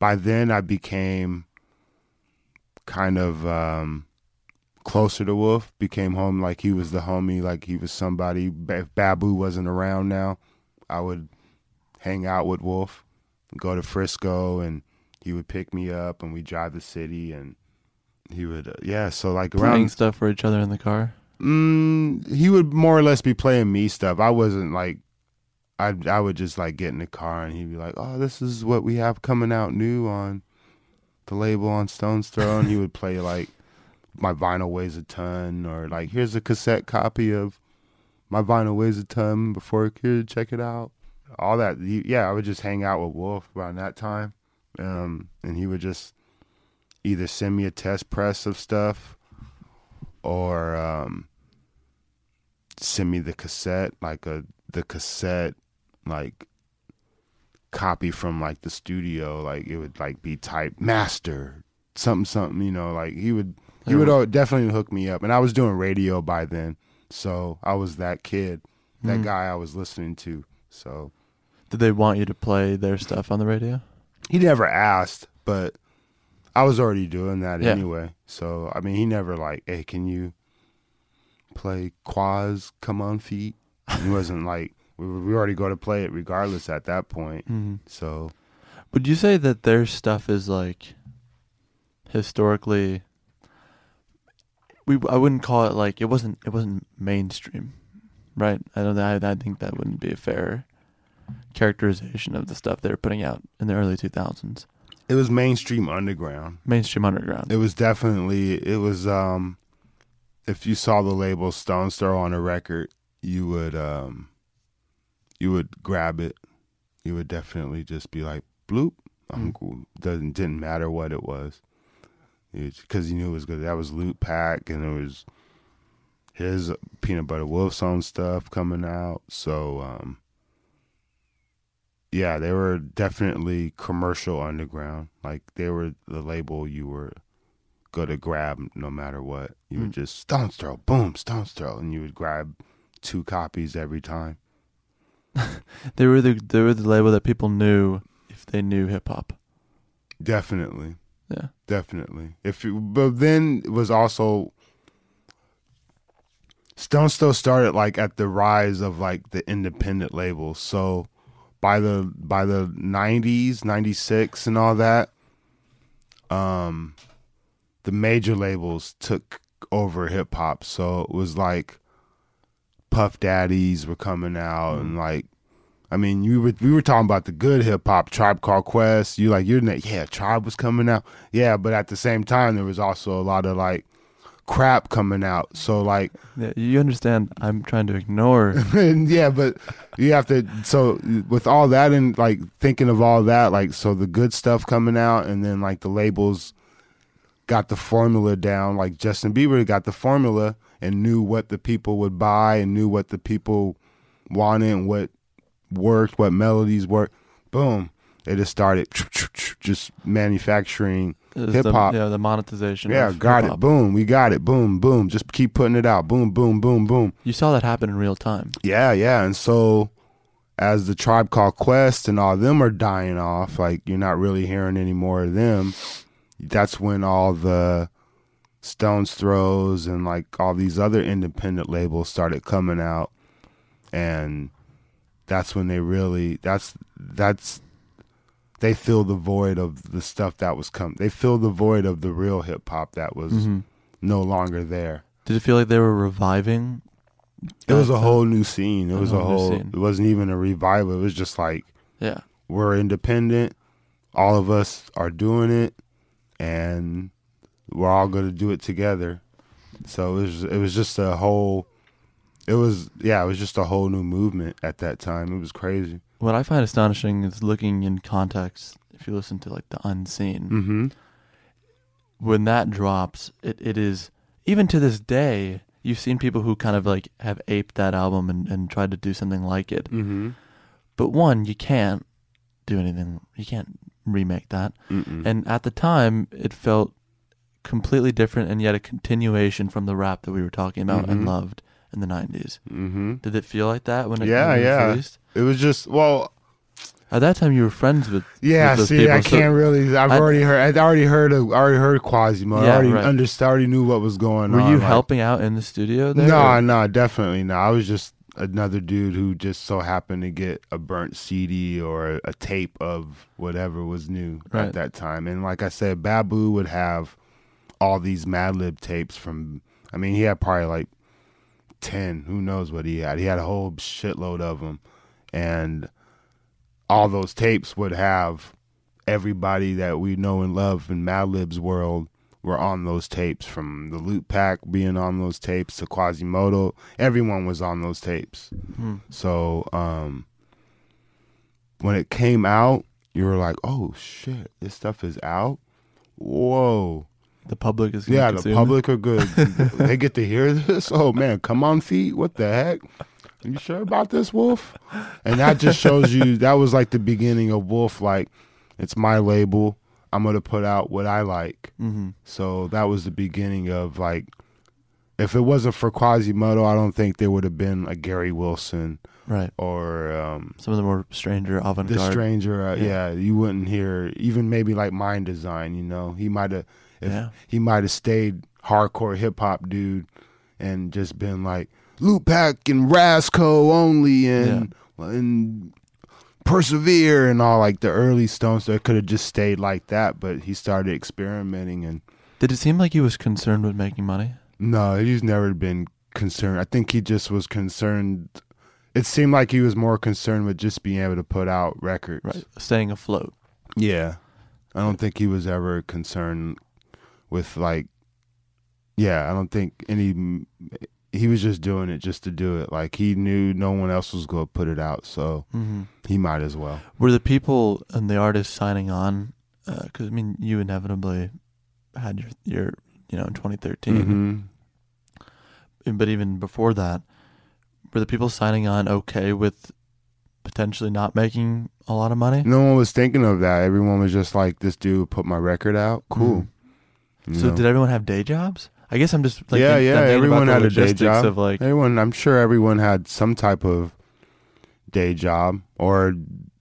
By then, I became kind of um, closer to Wolf. Became home like he was the homie, like he was somebody. If Babu wasn't around now, I would hang out with Wolf, go to Frisco, and he would pick me up, and we drive the city, and he would, uh, yeah. So like Playing around, stuff for each other in the car. mm, he would more or less be playing me stuff. I wasn't like, I I would just like get in the car, and he'd be like, "Oh, this is what we have coming out new on the label on Stone's Throw," and he would play like my vinyl weighs a ton, or like here's a cassette copy of my vinyl weighs a ton before here, check it out. All that, yeah, I would just hang out with Wolf around that time, um, and he would just either send me a test press of stuff, or um, send me the cassette, like a the cassette, like copy from like the studio, like it would like be typed master something something, you know, like he would he would uh, definitely hook me up, and I was doing radio by then, so I was that kid, that Mm. guy I was listening to, so Did they want you to play their stuff on the radio? he never asked, but I was already doing that Yeah. anyway. So I mean, he never like, hey, can you play Quaz Come On Feet? He wasn't like we were, we already go to play it regardless at that point. Mm-hmm. So Would you say that their stuff is like historically we I wouldn't call it like it wasn't it wasn't mainstream, right? I don't I, I think that wouldn't be a fair characterization of the stuff they were putting out in the early 2000s. It was mainstream underground. Mainstream underground. It was definitely it was um if you saw the label Stone Throw on a record, you would um you would grab it. You would definitely just be like bloop. I'm cool. Doesn't didn't matter what it was. Because you knew it was good. That was Loot Pack and it was his Peanut Butter Wolf song stuff coming out. So um yeah, they were definitely commercial underground. Like they were the label you were go to grab no matter what. You would just Stone's Throw, boom, Stone's Throw, and you would grab two copies every time. they were the they were the label that people knew if they knew hip hop. Definitely, Yeah. definitely. If you, but then it was also Stones Throw started like at the rise of like the independent labels. So by the by the nineties, ninety six, and all that, um, the major labels took over hip hop. So it was like Puff Daddies were coming out, and like, I mean, you were we were talking about the good hip hop, Tribe Called Quest. You like you're yeah, Tribe was coming out, yeah, but at the same time there was also a lot of like crap coming out. So like Yeah, you understand I'm trying to ignore yeah, but you have to. So with all that and like thinking of all that, like so the good stuff coming out, and then like the labels got the formula down. Like Justin Bieber got the formula and knew what the people would buy and knew what the people wanted, and what worked, what melodies worked. Boom, they just started just manufacturing hip hop. Yeah, the monetization. Yeah, got hip-hop. it. Boom, we got it. Boom, boom. Just keep putting it out. Boom, boom, boom, boom. You saw that happen in real time. Yeah, yeah. And so as the tribe called Quest and all them are dying off, like you're not really hearing any more of them, that's when all the Stones Throws and like all these other independent labels started coming out. And that's when they really that's that's they fill the void of the stuff that was come they fill the void of the real hip hop that was Mhm. no longer there. Did it feel like they were reviving? It was a uh, whole new scene. It was a whole whole. It wasn't even a revival. It was just like Yeah. we're independent. All of us are doing it, and we're all going to do it together. So it was. It was just a whole. It was yeah. It was just a whole new movement at that time. It was crazy. What I find astonishing is looking in context. If you listen to like the unseen, Mm-hmm. when that drops, it, it is even to this day. You've seen people who kind of like have aped that album and, and tried to do something like it. Mm-hmm. But one, you can't do anything. You can't remake that. Mm-mm. And at the time, it felt completely different and yet a continuation from the rap that we were talking about and Mhm. loved in the 90s. Mm-hmm. Did it feel like that when it, Yeah, when it yeah. released? It was just well. At that time, you were friends with Yeah, with see, people, I so- can't really. I've I- already heard. I already heard. Of, already heard Quasimo. Yeah, I already right. understood. Already knew what was going Were on. Were you like- helping out in the studio there? No, no, definitely not. I was just another dude who just so happened to get a burnt CD or a, a tape of whatever was new Right. at that time. And like I said, Babu would have all these Madlib tapes from. I mean, he had probably like ten. Who knows what he had? He had a whole shitload of them, and all those tapes would have everybody that we know and love in Madlib's world were on those tapes from the Loot Pack being on those tapes to Quasimoto. Everyone was on those tapes. Hmm. So um, when it came out, you were like, "Oh shit, this stuff is out!" Whoa, The public is yeah, the it? public are good. they get to hear this. Oh man, come on, feet. What the heck? Are you sure about this, Wolf? And that just shows you that was like the beginning of Wolf. Like, it's my label. I'm gonna put out what I like. Mhm. So that was the beginning of like, if it wasn't for Quasimoto, I don't think there would have been a Gary Wilson Right. or um, Some of the more stranger avant the stranger. Uh, Yeah. yeah. you wouldn't hear even maybe like Mind Design. You know, he might have if Yeah. he might have stayed hardcore hip hop dude and just been like Loot Pack and Rasco only and and Persevere and all like the early Stones. So it could have just stayed like that, but he started experimenting and Did it seem like he was concerned with making money? No, he's never been concerned. I think he just was concerned. It seemed like he was more concerned with just being able to put out records. Right, staying afloat. Yeah. I don't think he was ever concerned with like yeah, I don't think any he was just doing it just to do it. Like he knew no one else was going to put it out, so Mm-hmm. he might as well. Were the people and the artists signing on? Because I mean, you inevitably had your your you know in 2013, Mhm. But even before that, were the people signing on okay with potentially not making a lot of money? No one was thinking of that. Everyone was just like this dude put my record out. Cool. You So know? did everyone have day jobs? I guess I'm just like yeah, think- yeah. Everyone had a day job. of like everyone, I'm sure everyone had some type of day job or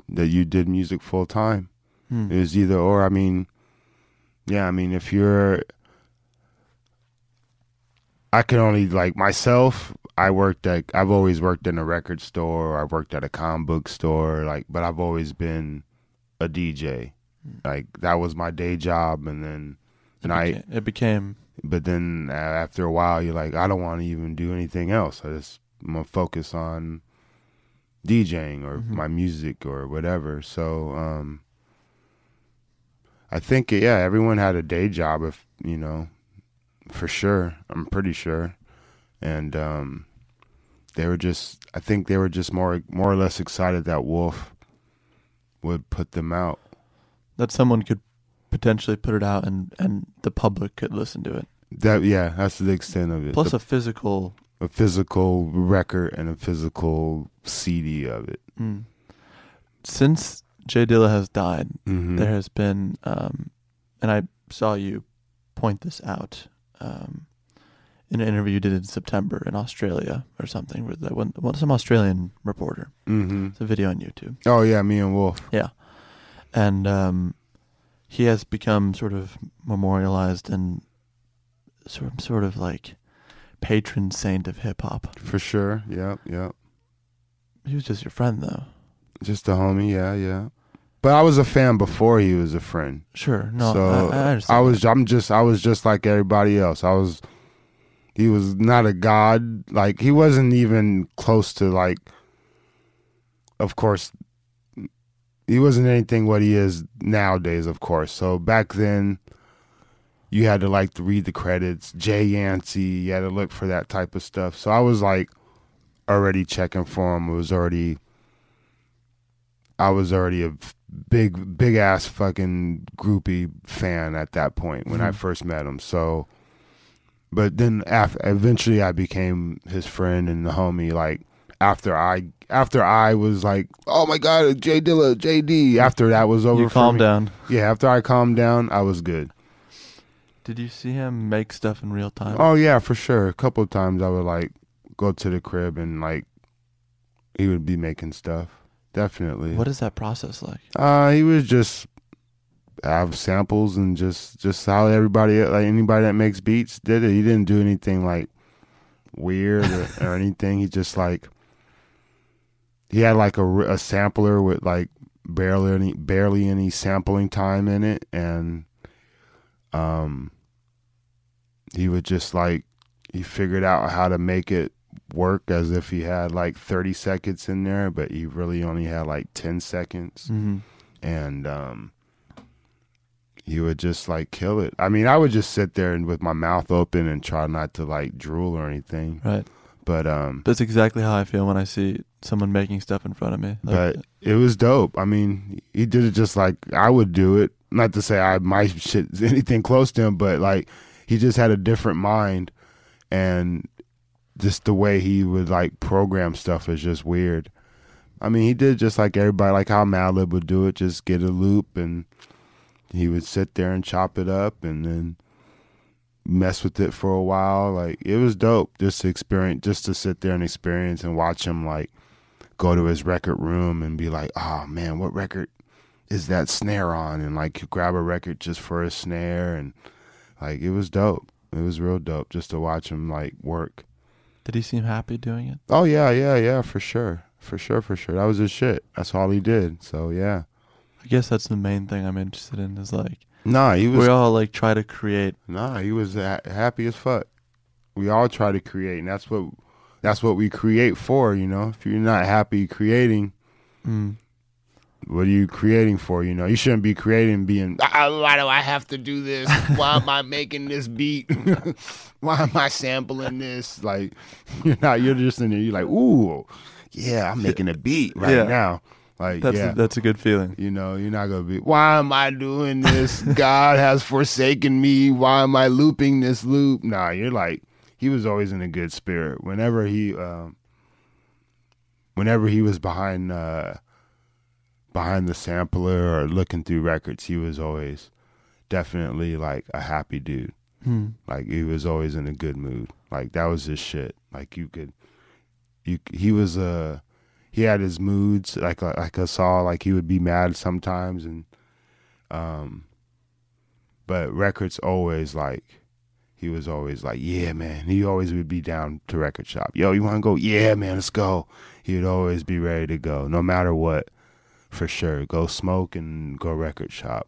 that you did music full time. hmm. It was either or. I mean, yeah. I mean, if you're, I can only like myself. I worked at. I've always worked in a record store. Or I worked at a comic book store. Like, but I've always been a DJ. Like that was my day job, and then, and it, I it became but then uh, after a while you're like i don't want to even do anything else. I just i'm gonna focus on djing or Mhm. my music or whatever. So um i think yeah everyone had a day job if you know for sure. I'm pretty sure. And um they were just i think they were just more more or less excited that wolf would put them out. That someone could potentially put it out and and the public could listen to it. that yeah that's the extent of it Plus The- a physical. a physical record and a physical CD of it. Mm. Since J Dilla has died, Mm-hmm. there has been, um, and I saw you point this out um, in an interview you did in September in Australia or something with that one, some Australian reporter. hmm It's a video on YouTube. Oh yeah, me and Wolf. Yeah, and um, he has become sort of memorialized and sort of, sort of like patron saint of hip hop. For sure. Yeah, yeah. He was just your friend, though. Just a homie, yeah, yeah. But I was a fan before he was a friend. Sure, no, so I, I understand. was I'm just I was just like everybody else. I was he was not a god. Like he wasn't even close to like of course he wasn't anything what he is nowadays, of course. So back then you had to like to read the credits, Jay Yancey, you had to look for that type of stuff. So I was like already checking for him. It was already I was already a big big ass fucking groupie fan at that point when I Mhm. first met him. So but then af- eventually I became his friend and the homie like after I after I was like, "Oh my god, J Dilla, JD." After that was over you for calmed me- down. Yeah, after I calmed down, I was good. Did you see him make stuff in real time? Oh yeah, for sure. A couple of times I would like go to the crib and like he would be making stuff. Definitely. What is that process like? Uh, he was just have samples and just just how everybody like anybody that makes beats did it. He didn't do anything like weird or, or anything. He just like he had like a, a sampler with like barely any barely any sampling time in it, and um, he would just like he figured out how to make it work as if he had like 30 seconds in there but he really only had like 10 seconds hmm and um he would just like kill it. I mean, I would just sit there and with my mouth open and try not to like drool or anything. Right. But um That's exactly how I feel when I see someone making stuff in front of me. Like, but it was dope. I mean, he did it just like I would do it. Not to say I might shit anything close to him, but like he just had a different mind and just the way he would like program stuff is just weird. I mean, he did just like everybody, like how Madlib would do it, just get a loop and he would sit there and chop it up and then mess with it for a while. Like it was dope just to experience, just to sit there and experience and watch him like go to his record room and be like, oh man, what record is that snare on? And like grab a record just for a snare and like it was dope. It was real dope just to watch him like work. did he seem happy doing it? Oh yeah, yeah, yeah, for sure. For sure, for sure. That was his shit. That's all he did. So yeah. I guess that's the main thing I'm interested in. Is like Nah, he was we all like try to create. nah, he was ha- happy as fuck. We all try to create, and that's what that's what we create for. You know, if you're not happy creating, Mm. what are you creating for? You know, you shouldn't be creating being. "Ah, why do I have to do this? Why am I making this beat? why am I sampling this? Like, you're not. You're just in there. You're like, ooh, yeah, I'm making a beat right Yeah. now. Like, That's yeah. a, that's a good feeling. You know, you're not gonna be. Why am I doing this? God has forsaken me. Why am I looping this loop? Nah, you're like he was always in a good spirit. Whenever he, um, whenever he was behind, uh, behind the sampler or looking through records, he was always definitely like a happy dude. Hmm. Like he was always in a good mood. Like that was his shit. Like you could, you he was uh he had his moods like like I saw like he would be mad sometimes and um but records always like he was always like yeah man. He always would be down to record shop. Yo you want to go? Yeah man let's go. He would always be ready to go no matter what for sure. Go smoke and go record shop.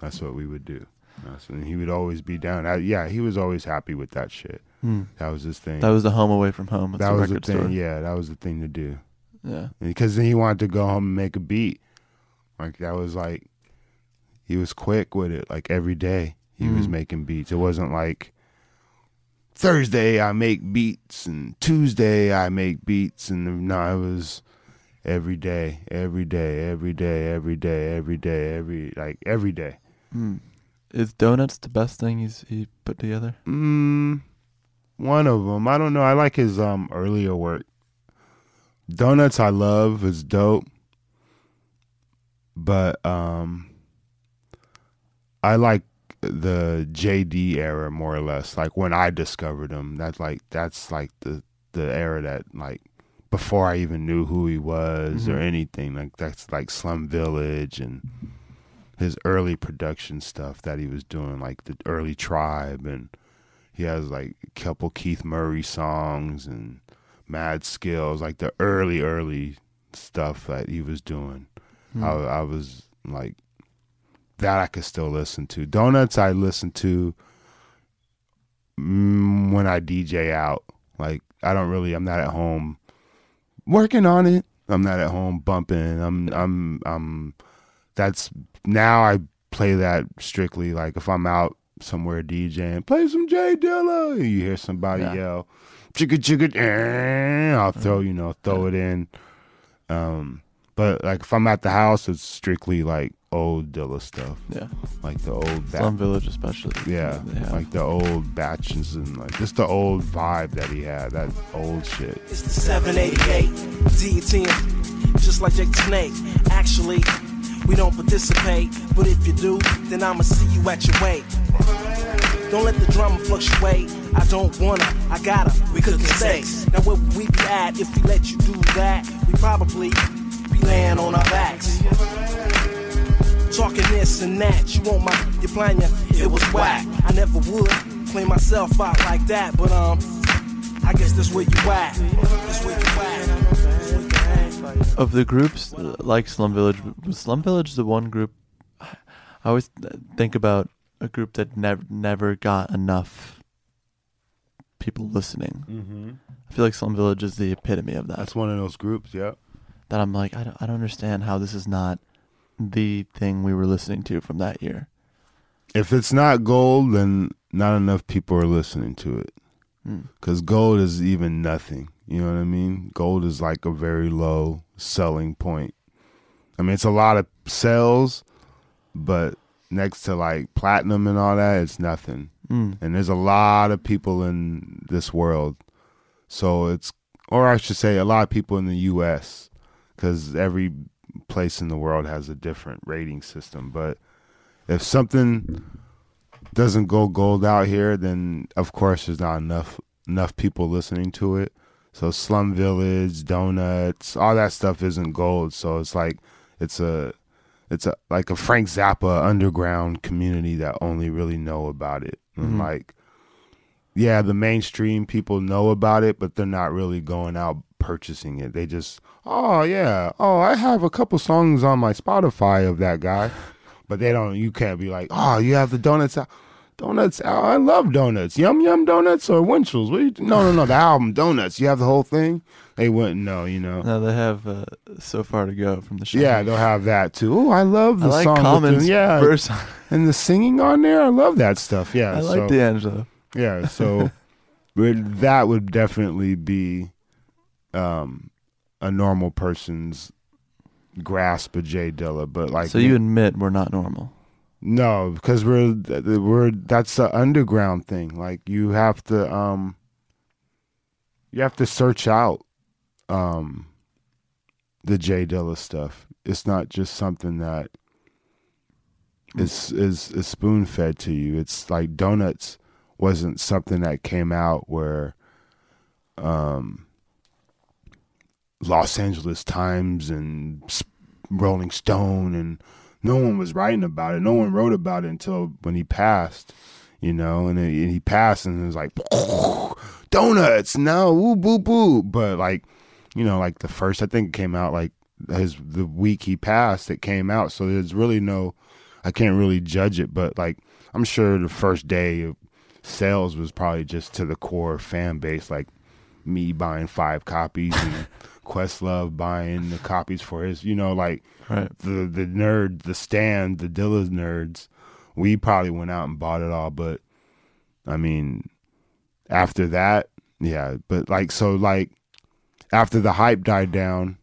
That's what we would do. That's- and he would always be down. I, yeah he was always happy with that shit. Hmm. that was his thing. That was the home away from home. It's that was the thing store. yeah that was the thing to do Yeah. because then he wanted to go home and make a beat. Like that was like he was quick with it. Like every day he was Mm. making beats. It wasn't like Thursday I make beats and Tuesday I make beats and no, it was every day, every day, every day, every day, every day, every like every day. Hmm. Is donuts the best thing he's he put together? Mm, one of them. I don't know. I like his um earlier work. Donuts I love is dope. But um I like the JD era more or less. Like when I discovered him, that's like that's like the the era that like before I even knew who he was or Mhm. anything. Like that's like Slum Village and his early production stuff that he was doing, like the early Tribe, and he has like a couple Keith Murray songs and Mad Skills, like the early, early stuff that he was doing. Hmm. I, I was like that I could still listen to. Donuts I listen to mm, when I DJ out. Like I don't really. I'm not at home working on it. I'm not at home bumping. I'm I'm I'm that's now I play that strictly like if I'm out somewhere DJing, play some J Dilla. You hear somebody Yeah. yell, chicka chicka, eh, I'll throw you know throw it in. Um, but like if I'm at the house, it's strictly like old Dilla stuff, Yeah. like the old Slum Village especially. yeah, They like the old batches and like just the old vibe that he had, that old shit. It's the 788 D10, just like Jake the Snake. Actually, we don't participate, but if you do, then I'ma see you at your weight. Don't let the drama fluctuate. I don't wanna, I gotta. We cooking steaks. Now where would we be at if we let you do that? We probably be laying on our backs. Talking this and that, you want my, you plan your, it was whack. I never would clean myself out like that, but um, I guess that's where you at. That's where you at. That's where you at. of the groups uh, like Slum Village, was Slum Village the one group? I always think about a group that never never got enough people listening. Mm-hmm. I feel like Slum Village is the epitome of that. That's one of those groups. yeah. that I'm like, I don't, I don't understand how this is not the thing we were listening to from that year. If it's not gold, then not enough people are listening to it. Hmm. Because gold is even nothing. You know what I mean? Gold is like a very low selling point. I mean, it's a lot of sales, but next to like platinum and all that, it's nothing. Mm. And there's a lot of people in this world. So it's, or I should say, a lot of people in the U.S. because every place in the world has a different rating system. But if something doesn't go gold out here, then of course there's not enough enough people listening to it. So Slum Village, Donuts, all that stuff isn't gold. So it's like it's a it's a like a Frank Zappa underground community that only really know about it. Mhm. like yeah, the mainstream people know about it, but they're not really going out purchasing it. They just, oh yeah, oh I have a couple songs on my Spotify of that guy, but they don't. You can't be like, oh, you have the donuts. Al- Donuts. I love donuts. Yum Yum Donuts or Winchell's. What you, no, no, no. The album Donuts. You have the whole thing. They wouldn't know, you know. No, they have uh, so far to go from the show. Yeah, they'll have that too. Oh, I love the I like song. Common's the, yeah, verse. and the singing on there. I love that stuff. Yeah, I like so, D'Angelo. Yeah, so that would definitely be um, a normal person's grasp of J Dilla. But like, so you admit we're not normal. no, because we're we're that's the underground thing. Like you have to um, you have to search out um, the J Dilla stuff. It's not just something that is is, is spoon fed to you. It's like donuts wasn't something that came out where um, Los Angeles Times and Rolling Stone and no one was writing about it. No one wrote about it until when he passed, you know, and, it, and he passed and it was like donuts, no, woo boo boo. But like, you know, like the first I think it came out like his the week he passed, it came out. So there's really no I can't really judge it, but like I'm sure the first day of sales was probably just to the core fan base, like me buying five copies and Questlove buying the copies for his, you know, like Right. the the nerd, the stand, the Dilla's nerds. We probably went out and bought it all, but I mean, after that, yeah, but like so, like after the hype died down,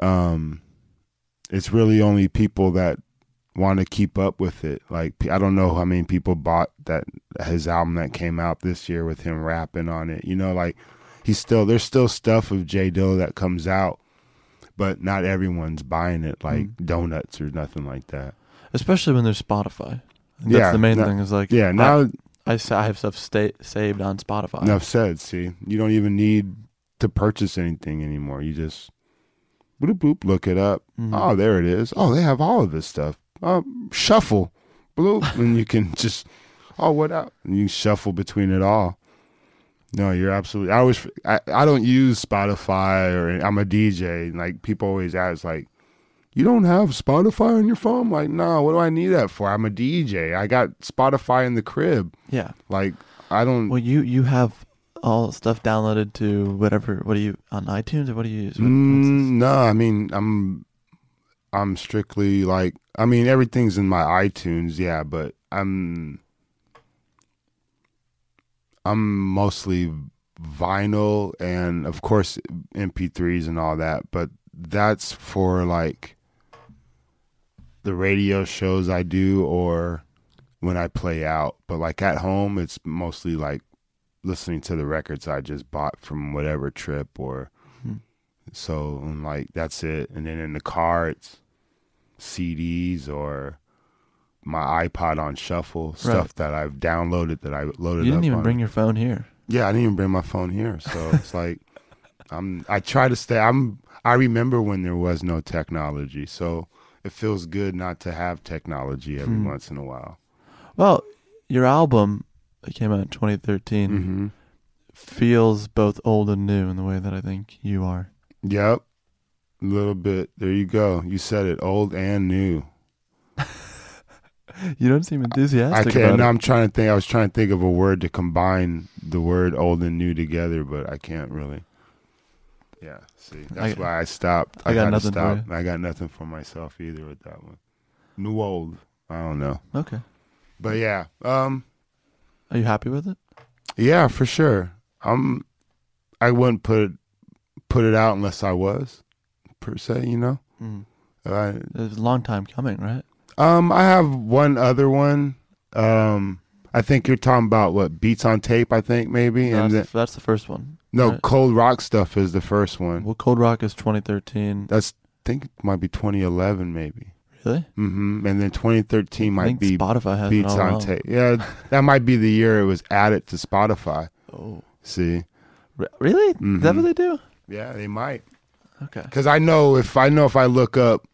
um, it's really only people that want to keep up with it. Like I don't know how many people bought that his album that came out this year with him rapping on it. You know, like he's still there's still stuff of J Dilla that comes out, but not everyone's buying it like donuts or nothing like that. Especially when there's Spotify. That's Yeah, the main no- thing is like Yeah, now I, I, I have stuff sta- saved on Spotify. enough said. See, you don't even need to purchase anything anymore. You just boop boop look it up. Mhm. Oh, there it is. Oh, they have all of this stuff. Um, shuffle, bloop, and you can just oh what up, and you shuffle between it all. No, you're absolutely. I always I, I don't use Spotify or I'm a DJ. and, Like people always ask like. You don't have Spotify on your phone? I'm like, no, what do I need that for? I'm a DJ. I got Spotify in the crib. Yeah. Like, I don't. Well, you you have all stuff downloaded to whatever. What do you on iTunes or what do you use? What- Mm, no, I mean I'm I'm strictly like I mean everything's in my iTunes, yeah, but I'm I'm mostly vinyl and of course MP3s and all that, but that's for like the radio shows I do or when I play out. But like at home it's mostly like listening to the records I just bought from whatever trip or so and like that's it. And then in the car it's CDs or my iPod on shuffle, stuff that I've downloaded that I loaded You didn't even on- bring your phone here. Yeah, I didn't even bring my phone here. So it's like I'm I try to stay I'm I remember when there was no technology. So it feels good not to have technology every Hmm. once in a while. Well, your album that came out in 2013 Mhm. feels both old and new in the way that I think you are. Yep. A little bit. There you go. You said it, old and new. You don't seem enthusiastic. I can't. No. I'm trying to think. I was trying to think of a word to combine the word old and new together, but I can't really. Yeah. See, that's I- why I stopped. I got had to nothing stop. I got nothing for myself either with that one. New old. I don't know. Okay. But yeah. Um. Are you happy with it? Yeah, for sure. I'm. I wouldn't put put it out unless I was, per se. You know. Mm. I, It was a long time coming, right? Um, I have one other one. Um, I think you're talking about what beats on tape. I think maybe, No, and that's, then, that's the first one. no, right? Cold Rock Stuf is the first one. Well, Cold Rock is 2013. That's I think it might be 2011 maybe. Really? Mm-hmm. And then 2013 I might think be Spotify has beats on tape. Yeah, that might be the year it was added to Spotify. Oh, See, Re- really? Is that Mhm. what they do? yeah, they might. Okay. Because I know if I know if I look up,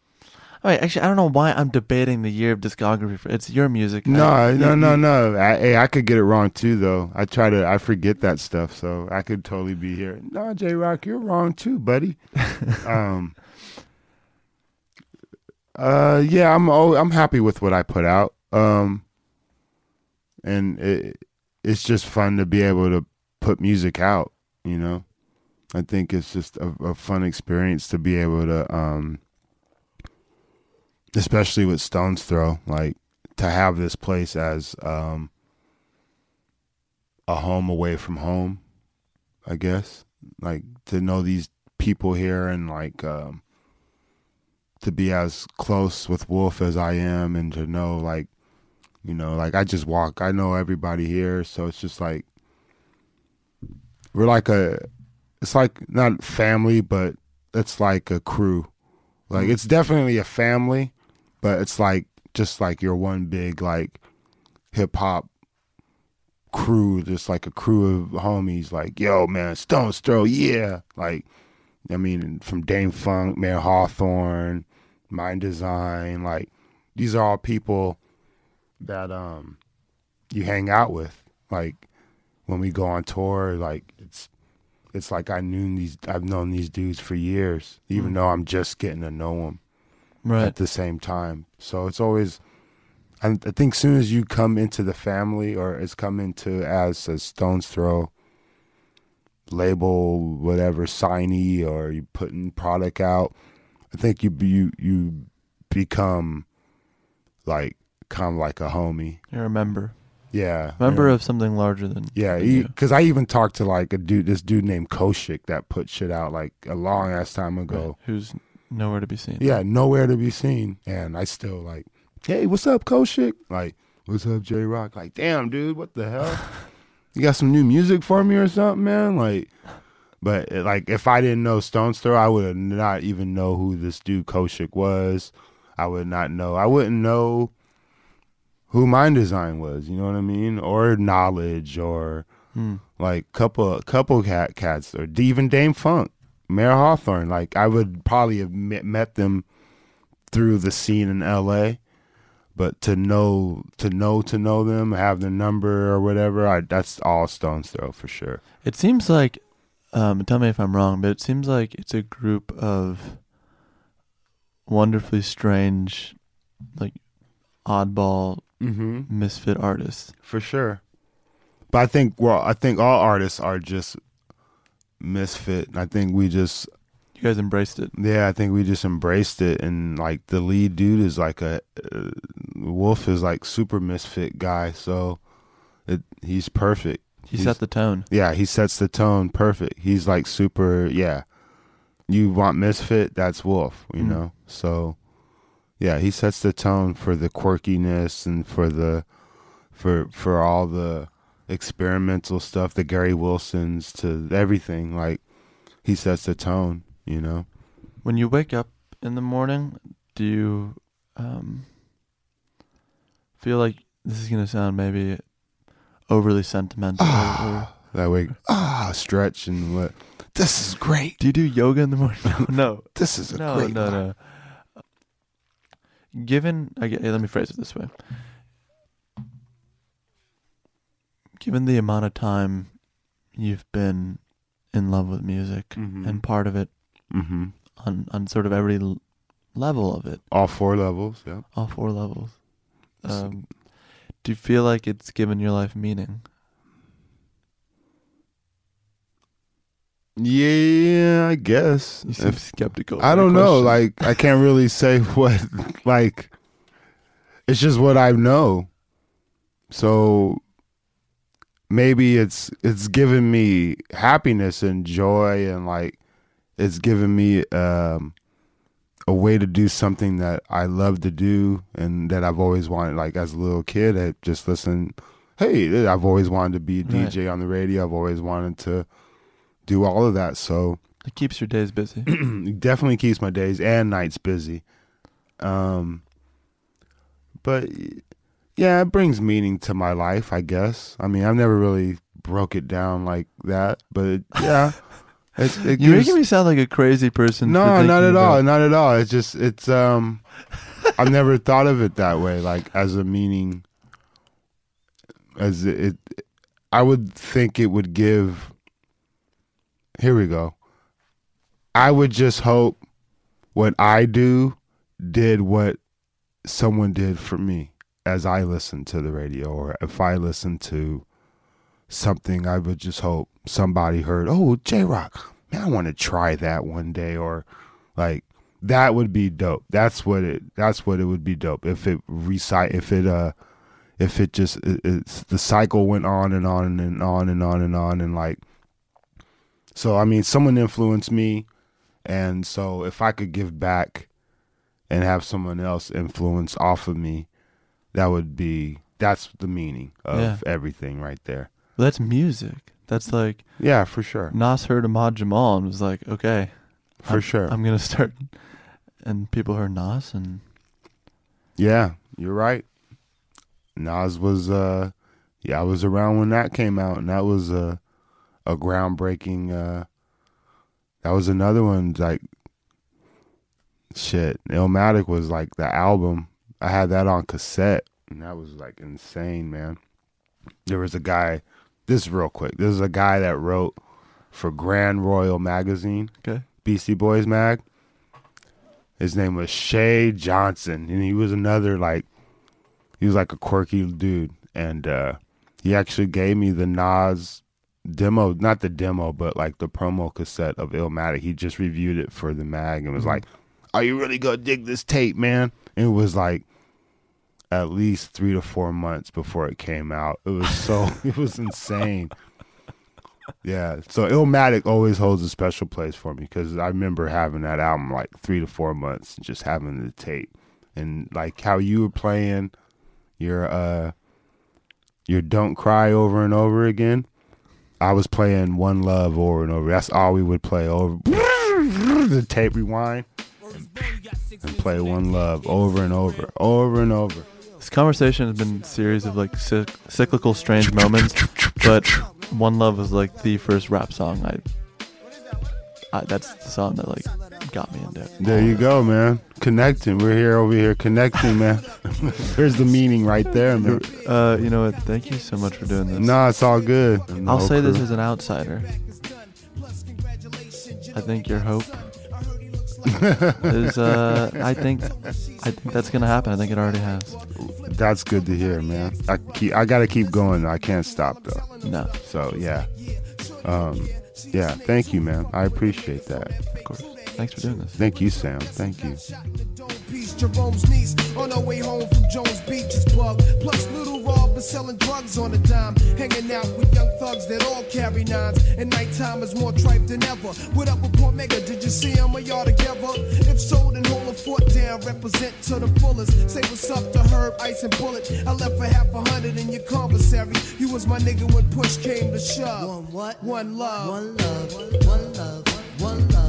All right. Actually, I don't know why I'm debating the year of discography. For, it's your music. no, I- no, no, no. I, hey, I could get it wrong too, though. I try to, I forget that stuff, so I could totally be here. No, J Rocc, you're wrong too, buddy. um, uh, yeah, I'm, I'm happy with what I put out. Um, and it it's just fun to be able to put music out. You know, I think it's just a, a fun experience to be able to, um, especially with Stones Throw, like to have this place as um, a home away from home. I guess like to know these people here and like um, to be as close with Wolf as I am, and to know like you know like I just walk. I know everybody here, so it's just like we're like a. It's like not family, but it's like a crew. Like it's definitely a family, but it's like just like your one big like hip hop crew, just like a crew of homies. Like, yo, man, Stones Throw, yeah. Like, I mean, from Dâm-Funk, man, Hawthorne, Mind Design, like these are all people that um you hang out with. Like when we go on tour, like it's it's like I knew these I've known these dudes for years, even Mm. though I'm just getting to know them Right. at the same time. So it's always, I, I think, soon as you come into the family or it's come into as a Stones Throw label, whatever, signee, or you putting product out, I think you you you become like kind of like a homie. You're a member. Yeah, Member yeah. of something larger than Yeah, because I even talked to like a dude, this dude named Koushik that put shit out like a long ass time ago. Right. Who's nowhere to be seen. Yeah, nowhere to be seen. And I still like, hey, what's up, Koushik? Like, what's up, J Rocc? Like, damn, dude, what the hell? You got some new music for me or something, man? Like, but uh, like, if I didn't know Stones Throw, I would not even know who this dude Koushik was. I would not know. I wouldn't know who Mind Design was. You know what I mean? Or Knowledge, or Hmm. like couple couple cat cats, or even Dame Funk, Mayer Hawthorne. Like, I would probably have met, met them through the scene in L.A. But to know, to know, to know them, have their number or whatever, I, that's all Stones Throw for sure. It seems like, um, tell me if I'm wrong, but it seems like it's a group of wonderfully strange, like oddball Mm-hmm. misfit artists. For sure. But I think well, I think all artists are just misfit. I think we just You guys embraced it. yeah, I think we just embraced it and like the lead dude is like a uh, Wolf is like super misfit guy, so it he's perfect. He He's- set the tone. Yeah, he sets the tone perfect. He's like super, yeah. You want misfit, that's Wolf, you Mm. know. So, yeah, he sets the tone for the quirkiness and for the for for all the experimental stuff, the Gary Wilsons to everything. Like he sets the tone, you know. When you wake up in the morning, do you um, feel like this is gonna sound maybe overly sentimental? or, That way, ah, stretch and what. This is great. do you do yoga in the morning? No, no, This is a no, great. no, life. no. Given, I gue- let me phrase it this way. Given the amount of time you've been in love with music Mhm. and part of it Mm-hmm. on on sort of every level of it, All four levels. Yeah. all four levels. Um, do you feel like it's given your life meaning? Yeah, I guess. You seem If- skeptical. I don't know. Like I can't really say what like it's just what I know. So maybe it's it's given me happiness and joy and like it's given me um a way to do something that I love to do and that I've always wanted like as a little kid I just listened hey I've always wanted to be a Right. DJ on the radio I've always wanted to do all of that so it keeps your days busy. definitely keeps my days and nights busy. Um, but yeah, it brings meaning to my life, I guess. I mean, I've never really broke it down like that, but yeah, it, it You're gives- making me sound like a crazy person. no, not at all, not at all. It's just it's um, I've never thought of it that way, like as a meaning. As it, it I would think it would give. Here we go. I would just hope what I do did what someone did for me as I listen to the radio or if I listen to something, I would just hope somebody heard, oh, J Rocc, man, I want to try that one day, or like that would be dope. That's what it. That's what it would be dope if it recite if it uh if it just it, it's the cycle went on and on and on and on and on and like so I mean someone influenced me and so if I could give back and have someone else influence off of me that would be that's the meaning of Yeah. everything right there. That's music. That's like Yeah, for sure. Nas heard Ahmad Jamal and was like, okay, For I'm- sure. I'm gonna start. And people heard Nas, and Yeah, you're right. Nas was uh yeah, I was around when that came out and that was a a groundbreaking uh that was another one like shit. Illmatic was like the album. I had that on cassette and that was like insane, man. There was a guy this is real quick. This is a guy that wrote for Grand Royal magazine. Okay. Beastie Boys mag. His name was Shay Johnson, and he was another like he was like a quirky dude, and uh he actually gave me the Nas demo, not the demo, but like the promo cassette of Illmatic. He just reviewed it for the mag and was like, "Are you really gonna dig this tape, man?" And it was like at least three to four months before it came out. It was so it was insane. Yeah, so Illmatic always holds a special place for me because I remember having that album like three to four months and just having the tape and like how you were playing your uh your Don't Cry over and over again. I was playing One Love over and over. That's all we would play over the tape rewind and play One Love over and over, over and over. This conversation has been a series of like cyc- cyclical, strange moments. But One Love was like the first rap song I. I that's the song that like got me into. it. There you go, man. Connecting. We're here over here connecting, man. There's the meaning right there, man. Uh, you know what? Thank you so much for doing this. Nah, it's all good. I'll say this as an outsider. I think your hope is. Uh, I think. I think that's gonna happen. I think it already has. That's good to hear, man. I keep, I gotta keep going. I can't stop though. No, So yeah, um, yeah. Thank you, man. I appreciate that. of course. Thanks for doing this. Thank you, Sam. Thank you. Jerome's niece on her way home from Jones Beach is. Plus, little Is selling drugs on a dime. Hanging out with young thugs that all carry nines. And nighttime is more tripe than ever. What up with Cormega? Did you see him? Are y'all together? If so, then hold a foot down. Represent to the fullest. Say what's up to Herb, Ice, and Bullet. I left for half a hundred in your commissary. You was my nigga when push came to shove. One what? One love. One love. One love. One love.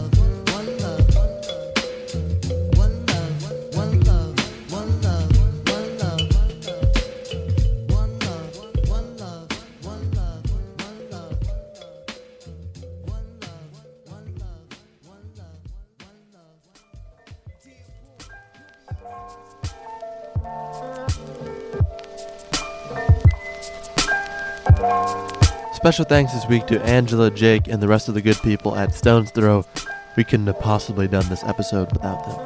Special thanks this week to Angela, Jake, and the rest of the good people at Stones Throw. We couldn't have possibly done this episode without them.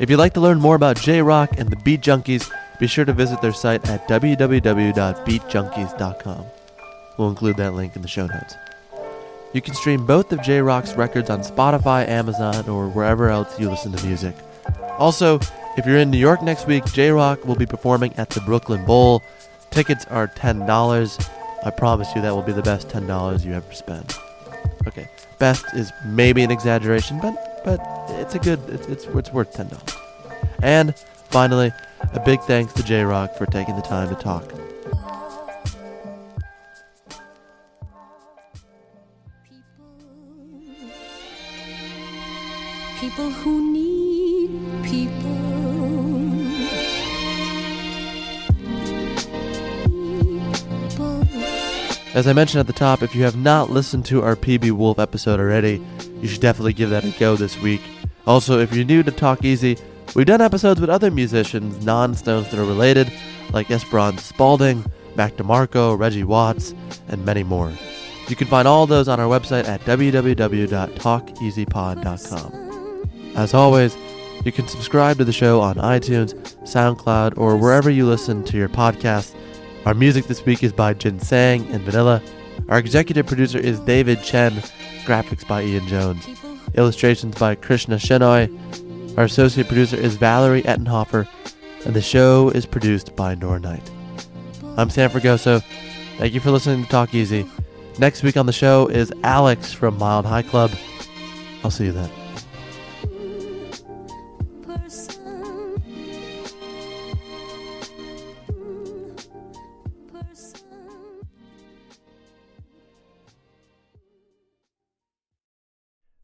If you'd like to learn more about J Rocc and the Beat Junkies, be sure to visit their site at www.beatjunkies.com. We'll include that link in the show notes. You can stream both of J Rocc's records on Spotify, Amazon, or wherever else you listen to music. Also, if you're in New York next week, J Rocc will be performing at the Brooklyn Bowl. Tickets are $10. I promise you that will be the best $10 you ever spend. Okay, best is maybe an exaggeration, but but it's a good it's it's, it's worth $10. And finally, a big thanks to J Rocc for taking the time to talk. People who need people. As I mentioned at the top, if you have not listened to our PB Wolf episode already, you should definitely give that a go this week. Also, if you're new to Talk Easy, we've done episodes with other musicians, non Stones that are related, like Esperanza Spalding, Mac DeMarco, Reggie Watts, and many more. You can find all those on our website at www.talkeasypod.com. As always, You can subscribe to the show on iTunes, SoundCloud, or wherever you listen to your podcasts. Our music this week is by Ginseng and Vanilla. Our executive producer is David Chen. Graphics by Ian Jones. Illustrations by Krishna Shenoy. Our associate producer is Valerie Ettenhofer. And the show is produced by Nor Knight. I'm Sam Fragoso. Thank you for listening to Talk Easy. Next week on the show is Alex from Mild High Club. I'll see you then.